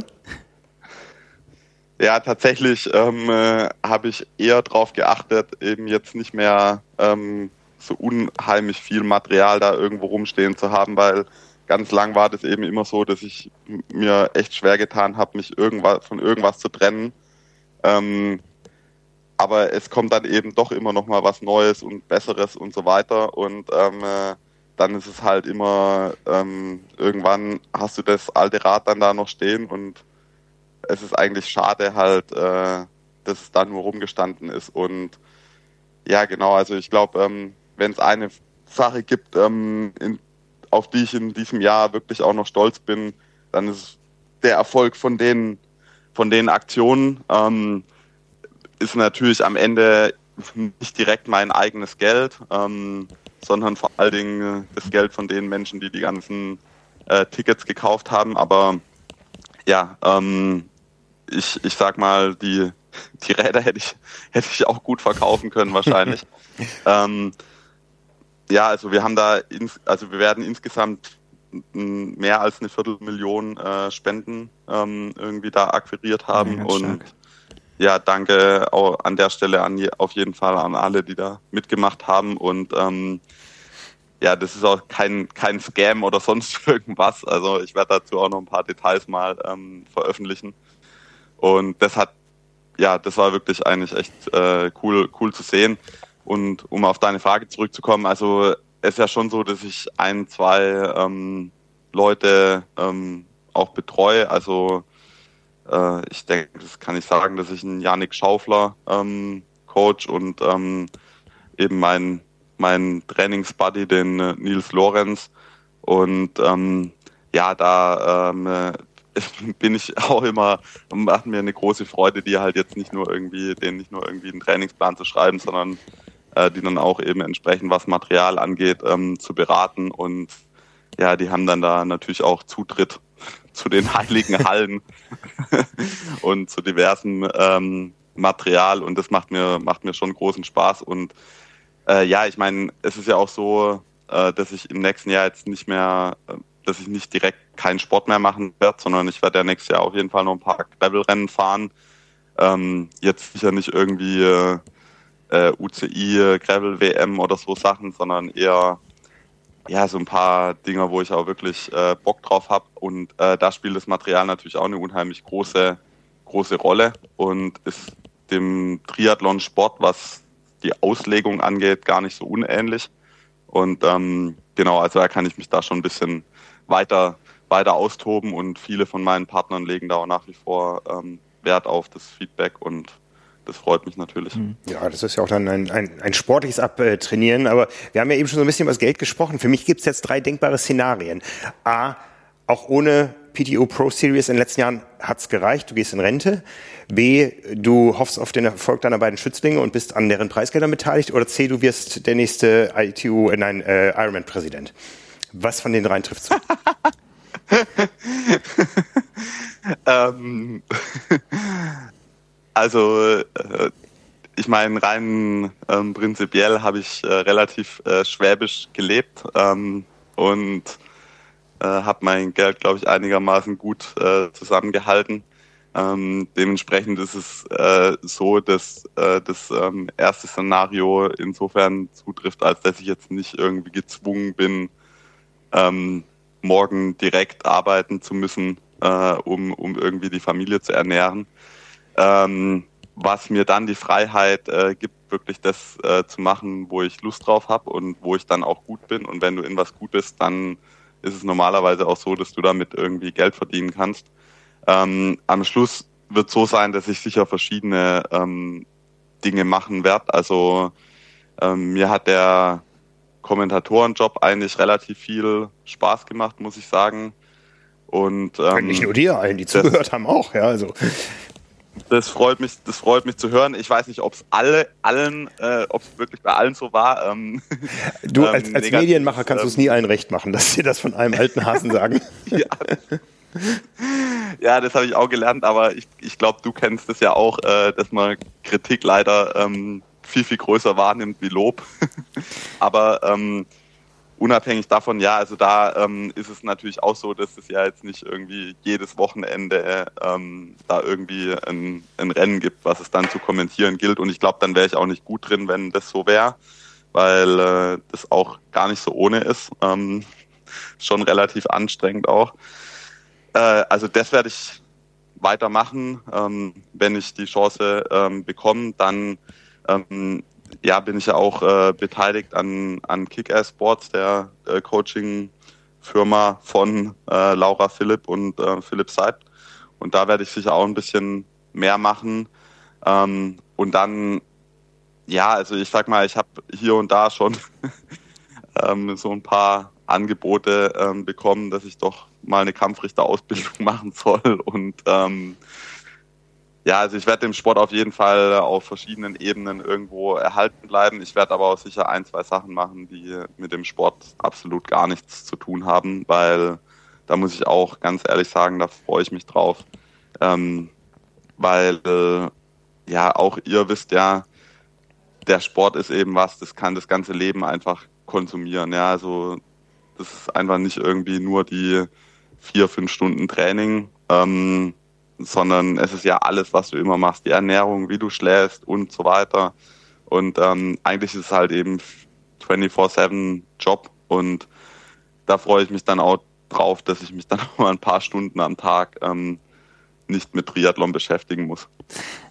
Ja, tatsächlich ähm, äh, habe ich eher darauf geachtet, eben jetzt nicht mehr ähm, so unheimlich viel Material da irgendwo rumstehen zu haben, weil ganz lang war das eben immer so, dass ich mir echt schwer getan habe, mich irgendwas, von irgendwas zu trennen. Ähm, aber es kommt dann eben doch immer noch mal was Neues und Besseres und so weiter und ähm, äh, dann ist es halt immer ähm, irgendwann hast du das alte Rad dann da noch stehen und es ist eigentlich schade halt, äh, dass es da nur rumgestanden ist. Und ja, genau, also ich glaube, ähm, wenn es eine Sache gibt, ähm, in, auf die ich in diesem Jahr wirklich auch noch stolz bin, dann ist der Erfolg von den, von den Aktionen, ähm, ist natürlich am Ende nicht direkt mein eigenes Geld, ähm, sondern vor allen Dingen das Geld von den Menschen, die die ganzen äh, Tickets gekauft haben. Aber ja, ähm, ich, ich sag mal, die, die Räder hätte ich, hätte ich auch gut verkaufen können wahrscheinlich. [LAUGHS] ähm, ja, also wir haben da, ins, also wir werden insgesamt mehr als eine Viertelmillion äh, Spenden ähm, irgendwie da akquiriert haben ja, und ja, danke auch an der Stelle an je, auf jeden Fall an alle, die da mitgemacht haben und ähm, ja, das ist auch kein, kein Scam oder sonst [LAUGHS] irgendwas. Also ich werde dazu auch noch ein paar Details mal ähm, veröffentlichen. Und das hat, ja, das war wirklich eigentlich echt äh, cool, cool zu sehen. Und um auf deine Frage zurückzukommen, also es ist ja schon so, dass ich ein, zwei ähm, Leute ähm, auch betreue. Also äh, ich denke, das kann ich sagen, dass ich einen Janik Schaufler ähm, coach und ähm, eben mein, mein Trainingsbuddy, den äh, Nils Lorenz. Und ähm, ja, da ähm, [LAUGHS] bin ich auch immer, macht mir eine große Freude, die halt jetzt nicht nur irgendwie, denen nicht nur irgendwie einen Trainingsplan zu schreiben, sondern äh, die dann auch eben entsprechend, was Material angeht, ähm, zu beraten. Und ja, die haben dann da natürlich auch Zutritt [LAUGHS] zu den heiligen Hallen [LAUGHS] und zu diversen ähm, Material und das macht mir, macht mir schon großen Spaß. Und äh, ja, ich meine, es ist ja auch so, äh, dass ich im nächsten Jahr jetzt nicht mehr äh, dass ich nicht direkt keinen Sport mehr machen werde, sondern ich werde ja nächstes Jahr auf jeden Fall noch ein paar Gravel-Rennen fahren. Ähm, jetzt sicher nicht irgendwie äh, UCI, Gravel-WM oder so Sachen, sondern eher ja so ein paar Dinge, wo ich auch wirklich äh, Bock drauf habe. Und äh, da spielt das Material natürlich auch eine unheimlich große, große Rolle und ist dem Triathlon-Sport, was die Auslegung angeht, gar nicht so unähnlich. Und ähm, genau, also da kann ich mich da schon ein bisschen weiter, weiter austoben und viele von meinen Partnern legen da auch nach wie vor ähm, Wert auf das Feedback und das freut mich natürlich. Mhm. Ja, das ist ja auch dann ein, ein, ein sportliches Abtrainieren, aber wir haben ja eben schon so ein bisschen über das Geld gesprochen. Für mich gibt es jetzt drei denkbare Szenarien. A, auch ohne PTO Pro Series in den letzten Jahren hat es gereicht, du gehst in Rente. B, du hoffst auf den Erfolg deiner beiden Schützlinge und bist an deren Preisgeldern beteiligt. Oder C, du wirst der nächste ITU, äh, nein, äh, Ironman-Präsident. Was von den dreien trifft zu? [LAUGHS] ähm, also, äh, ich meine, rein ähm, prinzipiell habe ich äh, relativ äh, schwäbisch gelebt ähm, und äh, habe mein Geld, glaube ich, einigermaßen gut äh, zusammengehalten. Ähm, dementsprechend ist es äh, so, dass äh, das ähm, erste Szenario insofern zutrifft, als dass ich jetzt nicht irgendwie gezwungen bin, ähm, morgen direkt arbeiten zu müssen, äh, um, um irgendwie die Familie zu ernähren. Ähm, was mir dann die Freiheit äh, gibt, wirklich das äh, zu machen, wo ich Lust drauf habe und wo ich dann auch gut bin. Und wenn du in was gut bist, dann ist es normalerweise auch so, dass du damit irgendwie Geld verdienen kannst. Ähm, am Schluss wird so sein, dass ich sicher verschiedene ähm, Dinge machen werde. Also ähm, mir hat der Kommentatorenjob eigentlich relativ viel Spaß gemacht, muss ich sagen. Und ähm, nicht nur dir, allen, die zugehört haben, auch. Ja, also das freut mich, das freut mich zu hören. Ich weiß nicht, ob es alle, allen, äh, ob es wirklich bei allen so war. Ähm, du als, [LAUGHS] ähm, als Medienmacher kannst ähm, du es nie allen recht machen, dass sie das von einem alten Hasen sagen. [LAUGHS] ja. ja, das habe ich auch gelernt, aber ich, ich glaube, du kennst es ja auch, äh, dass man Kritik leider ähm, viel, viel größer wahrnimmt wie Lob. [LAUGHS] aber ähm, unabhängig davon, ja, also da ähm, ist es natürlich auch so, dass es ja jetzt nicht irgendwie jedes Wochenende ähm, da irgendwie ein, ein, Rennen gibt, was es dann zu kommentieren gilt. Und ich glaube, dann wäre ich auch nicht gut drin, wenn das so wäre, weil äh, das auch gar nicht so ohne ist. Ähm, [LAUGHS] schon relativ anstrengend auch. Äh, also das werde ich weitermachen. Ähm, wenn ich die Chance ähm, bekomme, dann ähm, ja, bin ich ja auch äh, beteiligt an, an Kick-Ass Sports, der äh, Coaching-Firma von äh, Laura Philipp und äh, Philipp Seid. Und da werde ich sicher auch ein bisschen mehr machen. Ähm, und dann, ja, also ich sag mal, ich habe hier und da schon [LAUGHS] ähm, so ein paar Angebote ähm, bekommen, dass ich doch mal eine Kampfrichterausbildung [LAUGHS] machen soll. Und ähm, ja, also ich werde dem Sport auf jeden Fall auf verschiedenen Ebenen irgendwo erhalten bleiben. Ich werde aber auch sicher ein, zwei Sachen machen, die mit dem Sport absolut gar nichts zu tun haben, weil da muss ich auch ganz ehrlich sagen, da freue ich mich drauf. Ähm, weil äh, ja, auch ihr wisst ja, der Sport ist eben was, das kann das ganze Leben einfach konsumieren. Ja, also das ist einfach nicht irgendwie nur die vier, fünf Stunden Training. Ähm, sondern es ist ja alles, was du immer machst, die Ernährung, wie du schläfst und so weiter. Und ähm, eigentlich ist es halt eben 24-7 Job und da freue ich mich dann auch drauf, dass ich mich dann [LAUGHS] auch mal ein paar Stunden am Tag ähm, nicht mit Triathlon beschäftigen muss.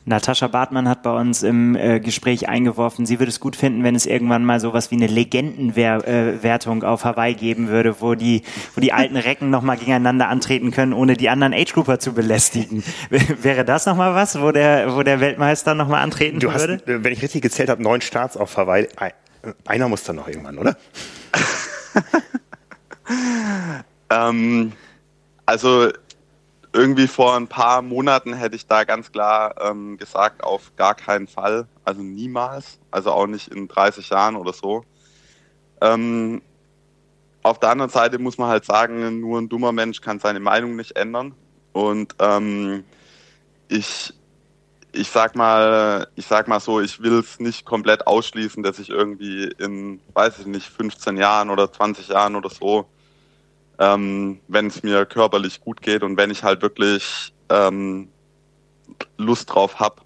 Natascha Bartmann hat bei uns im äh, Gespräch eingeworfen, sie würde es gut finden, wenn es irgendwann mal sowas wie eine Legendenwertung auf Hawaii geben würde, wo die, wo die alten Recken nochmal gegeneinander antreten können, ohne die anderen Age-Grouper zu belästigen. Wäre das nochmal was, wo der, wo der Weltmeister nochmal antreten du würde? Hast, wenn ich richtig gezählt habe, neun Starts auf Hawaii. Einer muss dann noch irgendwann, oder? [LAUGHS] ähm, also irgendwie vor ein paar Monaten hätte ich da ganz klar ähm, gesagt, auf gar keinen Fall, also niemals, also auch nicht in 30 Jahren oder so. Ähm, auf der anderen Seite muss man halt sagen, nur ein dummer Mensch kann seine Meinung nicht ändern. Und ähm, ich, ich sag mal, ich sag mal so, ich will es nicht komplett ausschließen, dass ich irgendwie in, weiß ich nicht, 15 Jahren oder 20 Jahren oder so ähm, wenn es mir körperlich gut geht und wenn ich halt wirklich ähm, Lust drauf habe,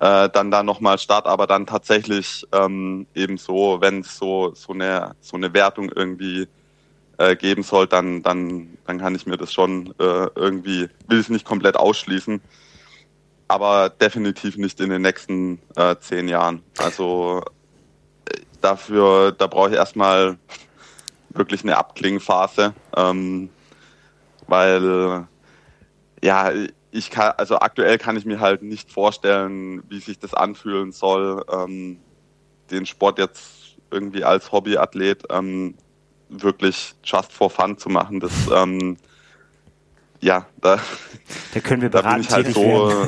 äh, dann da nochmal Start, aber dann tatsächlich ähm, eben so, wenn es so, so, eine, so eine Wertung irgendwie äh, geben soll, dann, dann, dann kann ich mir das schon äh, irgendwie, will es nicht komplett ausschließen, aber definitiv nicht in den nächsten äh, zehn Jahren. Also äh, dafür, da brauche ich erstmal wirklich eine Abklingphase, ähm, weil ja, ich kann, also aktuell kann ich mir halt nicht vorstellen, wie sich das anfühlen soll, ähm, den Sport jetzt irgendwie als Hobbyathlet ähm, wirklich just for fun zu machen. Das, ähm, ja, da, da können wir da bin ich halt so. [LAUGHS]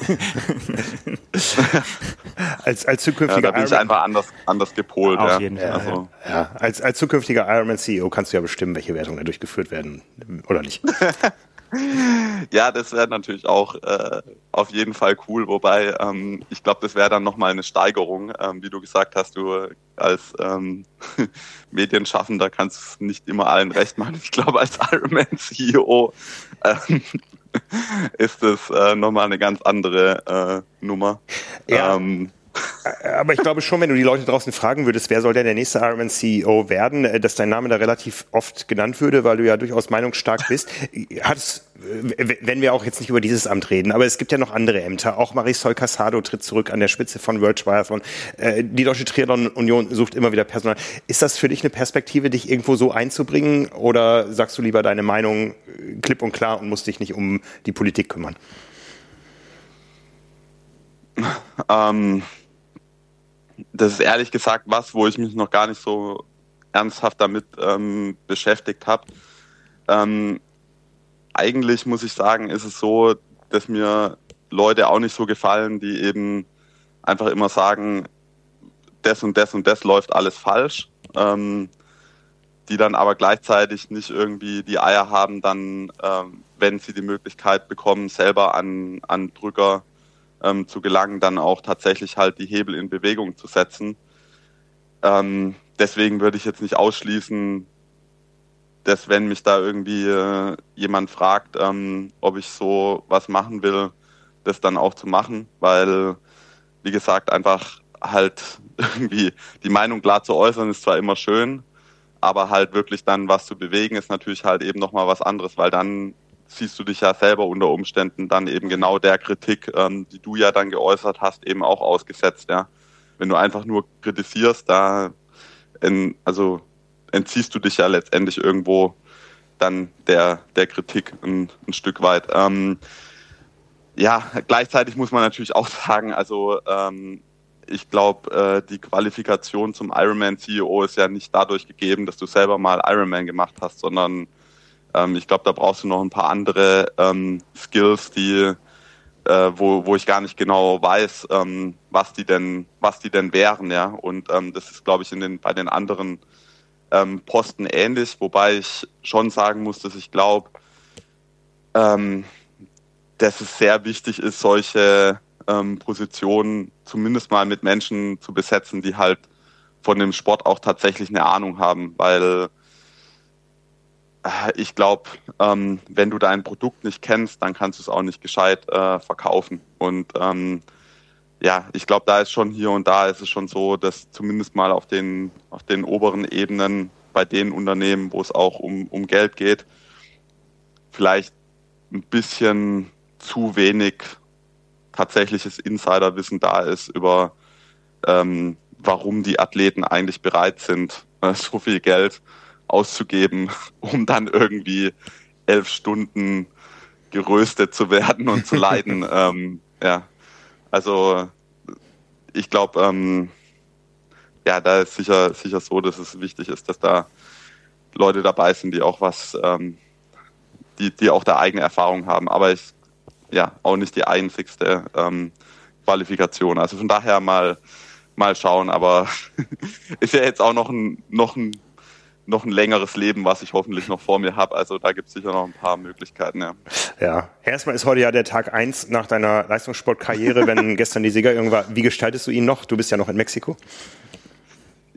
als, als zukünftiger ja, da bin ich einfach anders, anders gepolt. Auf ja. jeden Fall. Also. Ja, als, als zukünftiger Ironman CEO kannst du ja bestimmen, welche Wertungen da durchgeführt werden oder nicht. [LAUGHS] ja, das wäre natürlich auch äh, auf jeden Fall cool, wobei ähm, ich glaube, das wäre dann nochmal eine Steigerung. Ähm, wie du gesagt hast, du als ähm, [LAUGHS] Medienschaffender kannst es nicht immer allen recht machen. Ich glaube, als Ironman-CEO ähm, [LAUGHS] ist es äh, nochmal eine ganz andere äh, Nummer. Ja. Ähm, aber ich glaube schon, wenn du die Leute draußen fragen würdest, wer soll denn der nächste Ironman CEO werden, äh, dass dein Name da relativ oft genannt würde, weil du ja durchaus meinungsstark bist. Hat's, wenn wir auch jetzt nicht über dieses Amt reden, aber es gibt ja noch andere Ämter. Auch Marisol Casado tritt zurück an der Spitze von World Triathlon. Äh, die Deutsche Triathlon Union sucht immer wieder Personal. Ist das für dich eine Perspektive, dich irgendwo so einzubringen oder sagst du lieber deine Meinung äh, klipp und klar und musst dich nicht um die Politik kümmern? Ähm, das ist ehrlich gesagt was, wo ich mich noch gar nicht so ernsthaft damit ähm, beschäftigt habe. Ähm, eigentlich muss ich sagen, ist es so, dass mir Leute auch nicht so gefallen, die eben einfach immer sagen, das und das und das läuft alles falsch, ähm, die dann aber gleichzeitig nicht irgendwie die Eier haben, dann, ähm, wenn sie die Möglichkeit bekommen, selber an, an Drücker ähm, zu gelangen, dann auch tatsächlich halt die Hebel in Bewegung zu setzen. Ähm, deswegen würde ich jetzt nicht ausschließen, dass wenn mich da irgendwie äh, jemand fragt, ähm, ob ich so was machen will, das dann auch zu machen, weil, wie gesagt, einfach halt [LAUGHS] irgendwie die Meinung klar zu äußern ist zwar immer schön, aber halt wirklich dann was zu bewegen ist natürlich halt eben nochmal was anderes, weil dann siehst du dich ja selber unter Umständen dann eben genau der Kritik, ähm, die du ja dann geäußert hast, eben auch ausgesetzt, ja. Wenn du einfach nur kritisierst, da in, also entziehst du dich ja letztendlich irgendwo dann der, der Kritik ein, ein Stück weit. Ähm, ja, gleichzeitig muss man natürlich auch [LAUGHS] sagen, also ähm, ich glaube, äh, die Qualifikation zum Ironman CEO ist ja nicht dadurch gegeben, dass du selber mal Ironman gemacht hast, sondern ähm, ich glaube, da brauchst du noch ein paar andere ähm, Skills, die äh, wo, wo ich gar nicht genau weiß, ähm, was die denn, was die denn wären, ja. Und ähm, das ist, glaube ich, in den, bei den anderen ähm, Posten ähnlich, wobei ich schon sagen muss, dass ich glaube, ähm, dass es sehr wichtig ist, solche ähm, Positionen zumindest mal mit Menschen zu besetzen, die halt von dem Sport auch tatsächlich eine Ahnung haben, weil ich glaube, ähm, wenn du dein Produkt nicht kennst, dann kannst du es auch nicht gescheit äh, verkaufen. Und ähm, ja, ich glaube, da ist schon hier und da ist es schon so, dass zumindest mal auf den, auf den oberen Ebenen bei den Unternehmen, wo es auch um, um Geld geht, vielleicht ein bisschen zu wenig tatsächliches Insiderwissen da ist über, ähm, warum die Athleten eigentlich bereit sind, äh, so viel Geld auszugeben, um dann irgendwie elf Stunden geröstet zu werden und zu [LAUGHS] leiden. ähm, ja, also ich glaube, ähm, ja, da ist sicher, sicher so, dass es wichtig ist, dass da Leute dabei sind, die auch was, ähm, die, die auch da eigene Erfahrung haben. Aber ich, ja, auch nicht die einzigste ähm, Qualifikation. Also von daher mal, mal schauen. Aber [LAUGHS] ist ja jetzt auch noch ein, noch ein noch ein längeres Leben, was ich hoffentlich noch vor mir habe. Also da gibt es sicher noch ein paar Möglichkeiten, ja. Ja, erstmal ist heute ja der Tag eins nach deiner Leistungssportkarriere, wenn [LAUGHS] gestern die Sieger irgendwann, wie gestaltest du ihn noch? Du bist ja noch in Mexiko.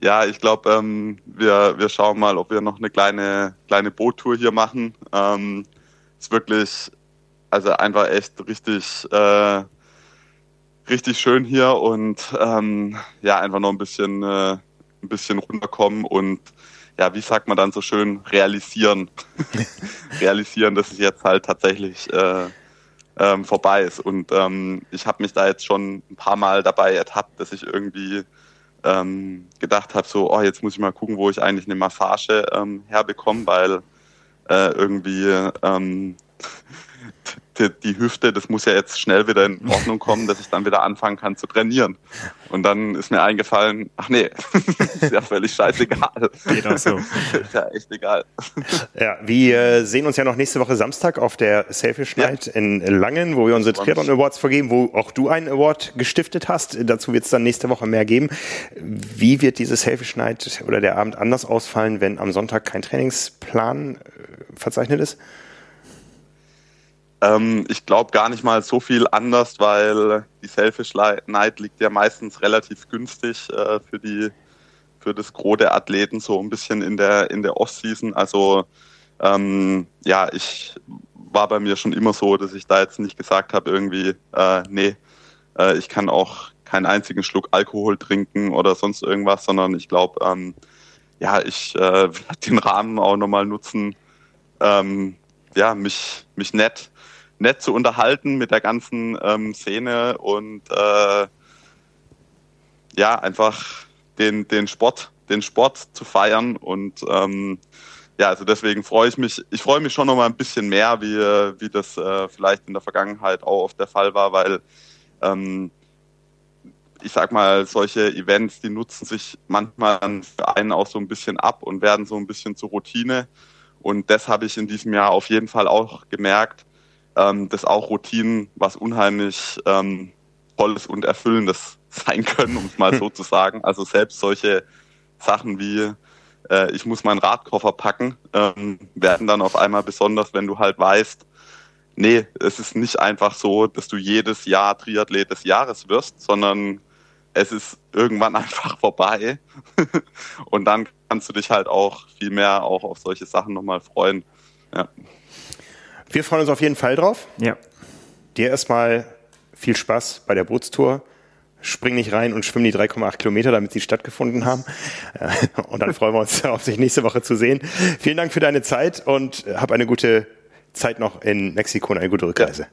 Ja, ich glaube, ähm, wir, wir schauen mal, ob wir noch eine kleine, kleine Boottour hier machen. Ähm, ist wirklich, also einfach echt richtig, äh, richtig schön hier und ähm, ja, einfach noch ein bisschen, äh, ein bisschen runterkommen und ja, wie sagt man dann so schön, realisieren. [LAUGHS] realisieren, dass es jetzt halt tatsächlich äh, ähm, vorbei ist. Und ähm, ich habe mich da jetzt schon ein paar Mal dabei ertappt, dass ich irgendwie ähm, gedacht habe, so, oh, jetzt muss ich mal gucken, wo ich eigentlich eine Massage ähm, herbekomme, weil äh, irgendwie ähm, die, die, Hüfte, das muss ja jetzt schnell wieder in Ordnung kommen, dass ich dann wieder anfangen kann zu trainieren. Und dann ist mir eingefallen, ach nee, [LAUGHS] ist ja völlig scheißegal. Geht auch so. ist ja echt egal. Ja, wir sehen uns ja noch nächste Woche Samstag auf der Selfish Night ja. in Langen, wo wir unsere Triathlon Awards vergeben, wo auch du einen Award gestiftet hast. Dazu wird es dann nächste Woche mehr geben. Wie wird diese Selfish Night oder der Abend anders ausfallen, wenn am Sonntag kein Trainingsplan äh, verzeichnet ist? Ähm, ich glaube gar nicht mal so viel anders, weil die Selfish Night liegt ja meistens relativ günstig äh, für die für das Gros der Athleten so ein bisschen in der in der Off-Season. Also ähm, ja, ich war bei mir schon immer so, dass ich da jetzt nicht gesagt habe irgendwie, äh, nee, äh, ich kann auch keinen einzigen Schluck Alkohol trinken oder sonst irgendwas, sondern ich glaube, ähm, ja, ich äh, [LAUGHS] werde den Rahmen auch nochmal nutzen, ähm, ja, mich, mich nett nett zu unterhalten mit der ganzen ähm, Szene und äh, ja, einfach den, den Sport, den Sport zu feiern und ähm, ja, also deswegen freue ich mich, ich freue mich schon noch mal ein bisschen mehr, wie, wie das äh, vielleicht in der Vergangenheit auch oft der Fall war, weil ähm, ich sag mal, solche Events, die nutzen sich manchmal für einen auch so ein bisschen ab und werden so ein bisschen zur Routine. Und das habe ich in diesem Jahr auf jeden Fall auch gemerkt, ähm, dass auch Routinen was unheimlich ähm, Tolles und Erfüllendes [LAUGHS] sein können, um es mal so zu sagen. Also selbst solche Sachen wie äh, ich muss meinen Radkoffer packen, ähm, werden dann auf einmal besonders, wenn du halt weißt, nee, es ist nicht einfach so, dass du jedes Jahr Triathlet des Jahres wirst, sondern es ist irgendwann [LAUGHS] einfach vorbei. [LAUGHS] und dann kannst du dich halt auch viel mehr auch auf solche Sachen nochmal freuen. Ja. Wir freuen uns auf jeden Fall drauf. Ja. Dir erstmal viel Spaß bei der Bootstour. Spring nicht rein und schwimm die 3,8 Kilometer, damit sie stattgefunden haben. Äh, [LAUGHS] und dann freuen wir uns [LAUGHS] auf sich nächste Woche zu sehen. Vielen Dank für deine Zeit und hab eine gute Zeit noch in Mexiko und eine gute Rückreise. Ja.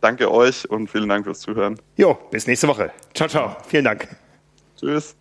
Danke euch und vielen Dank fürs Zuhören. Jo, bis nächste Woche. Ciao, ciao. Vielen Dank. Tschüss.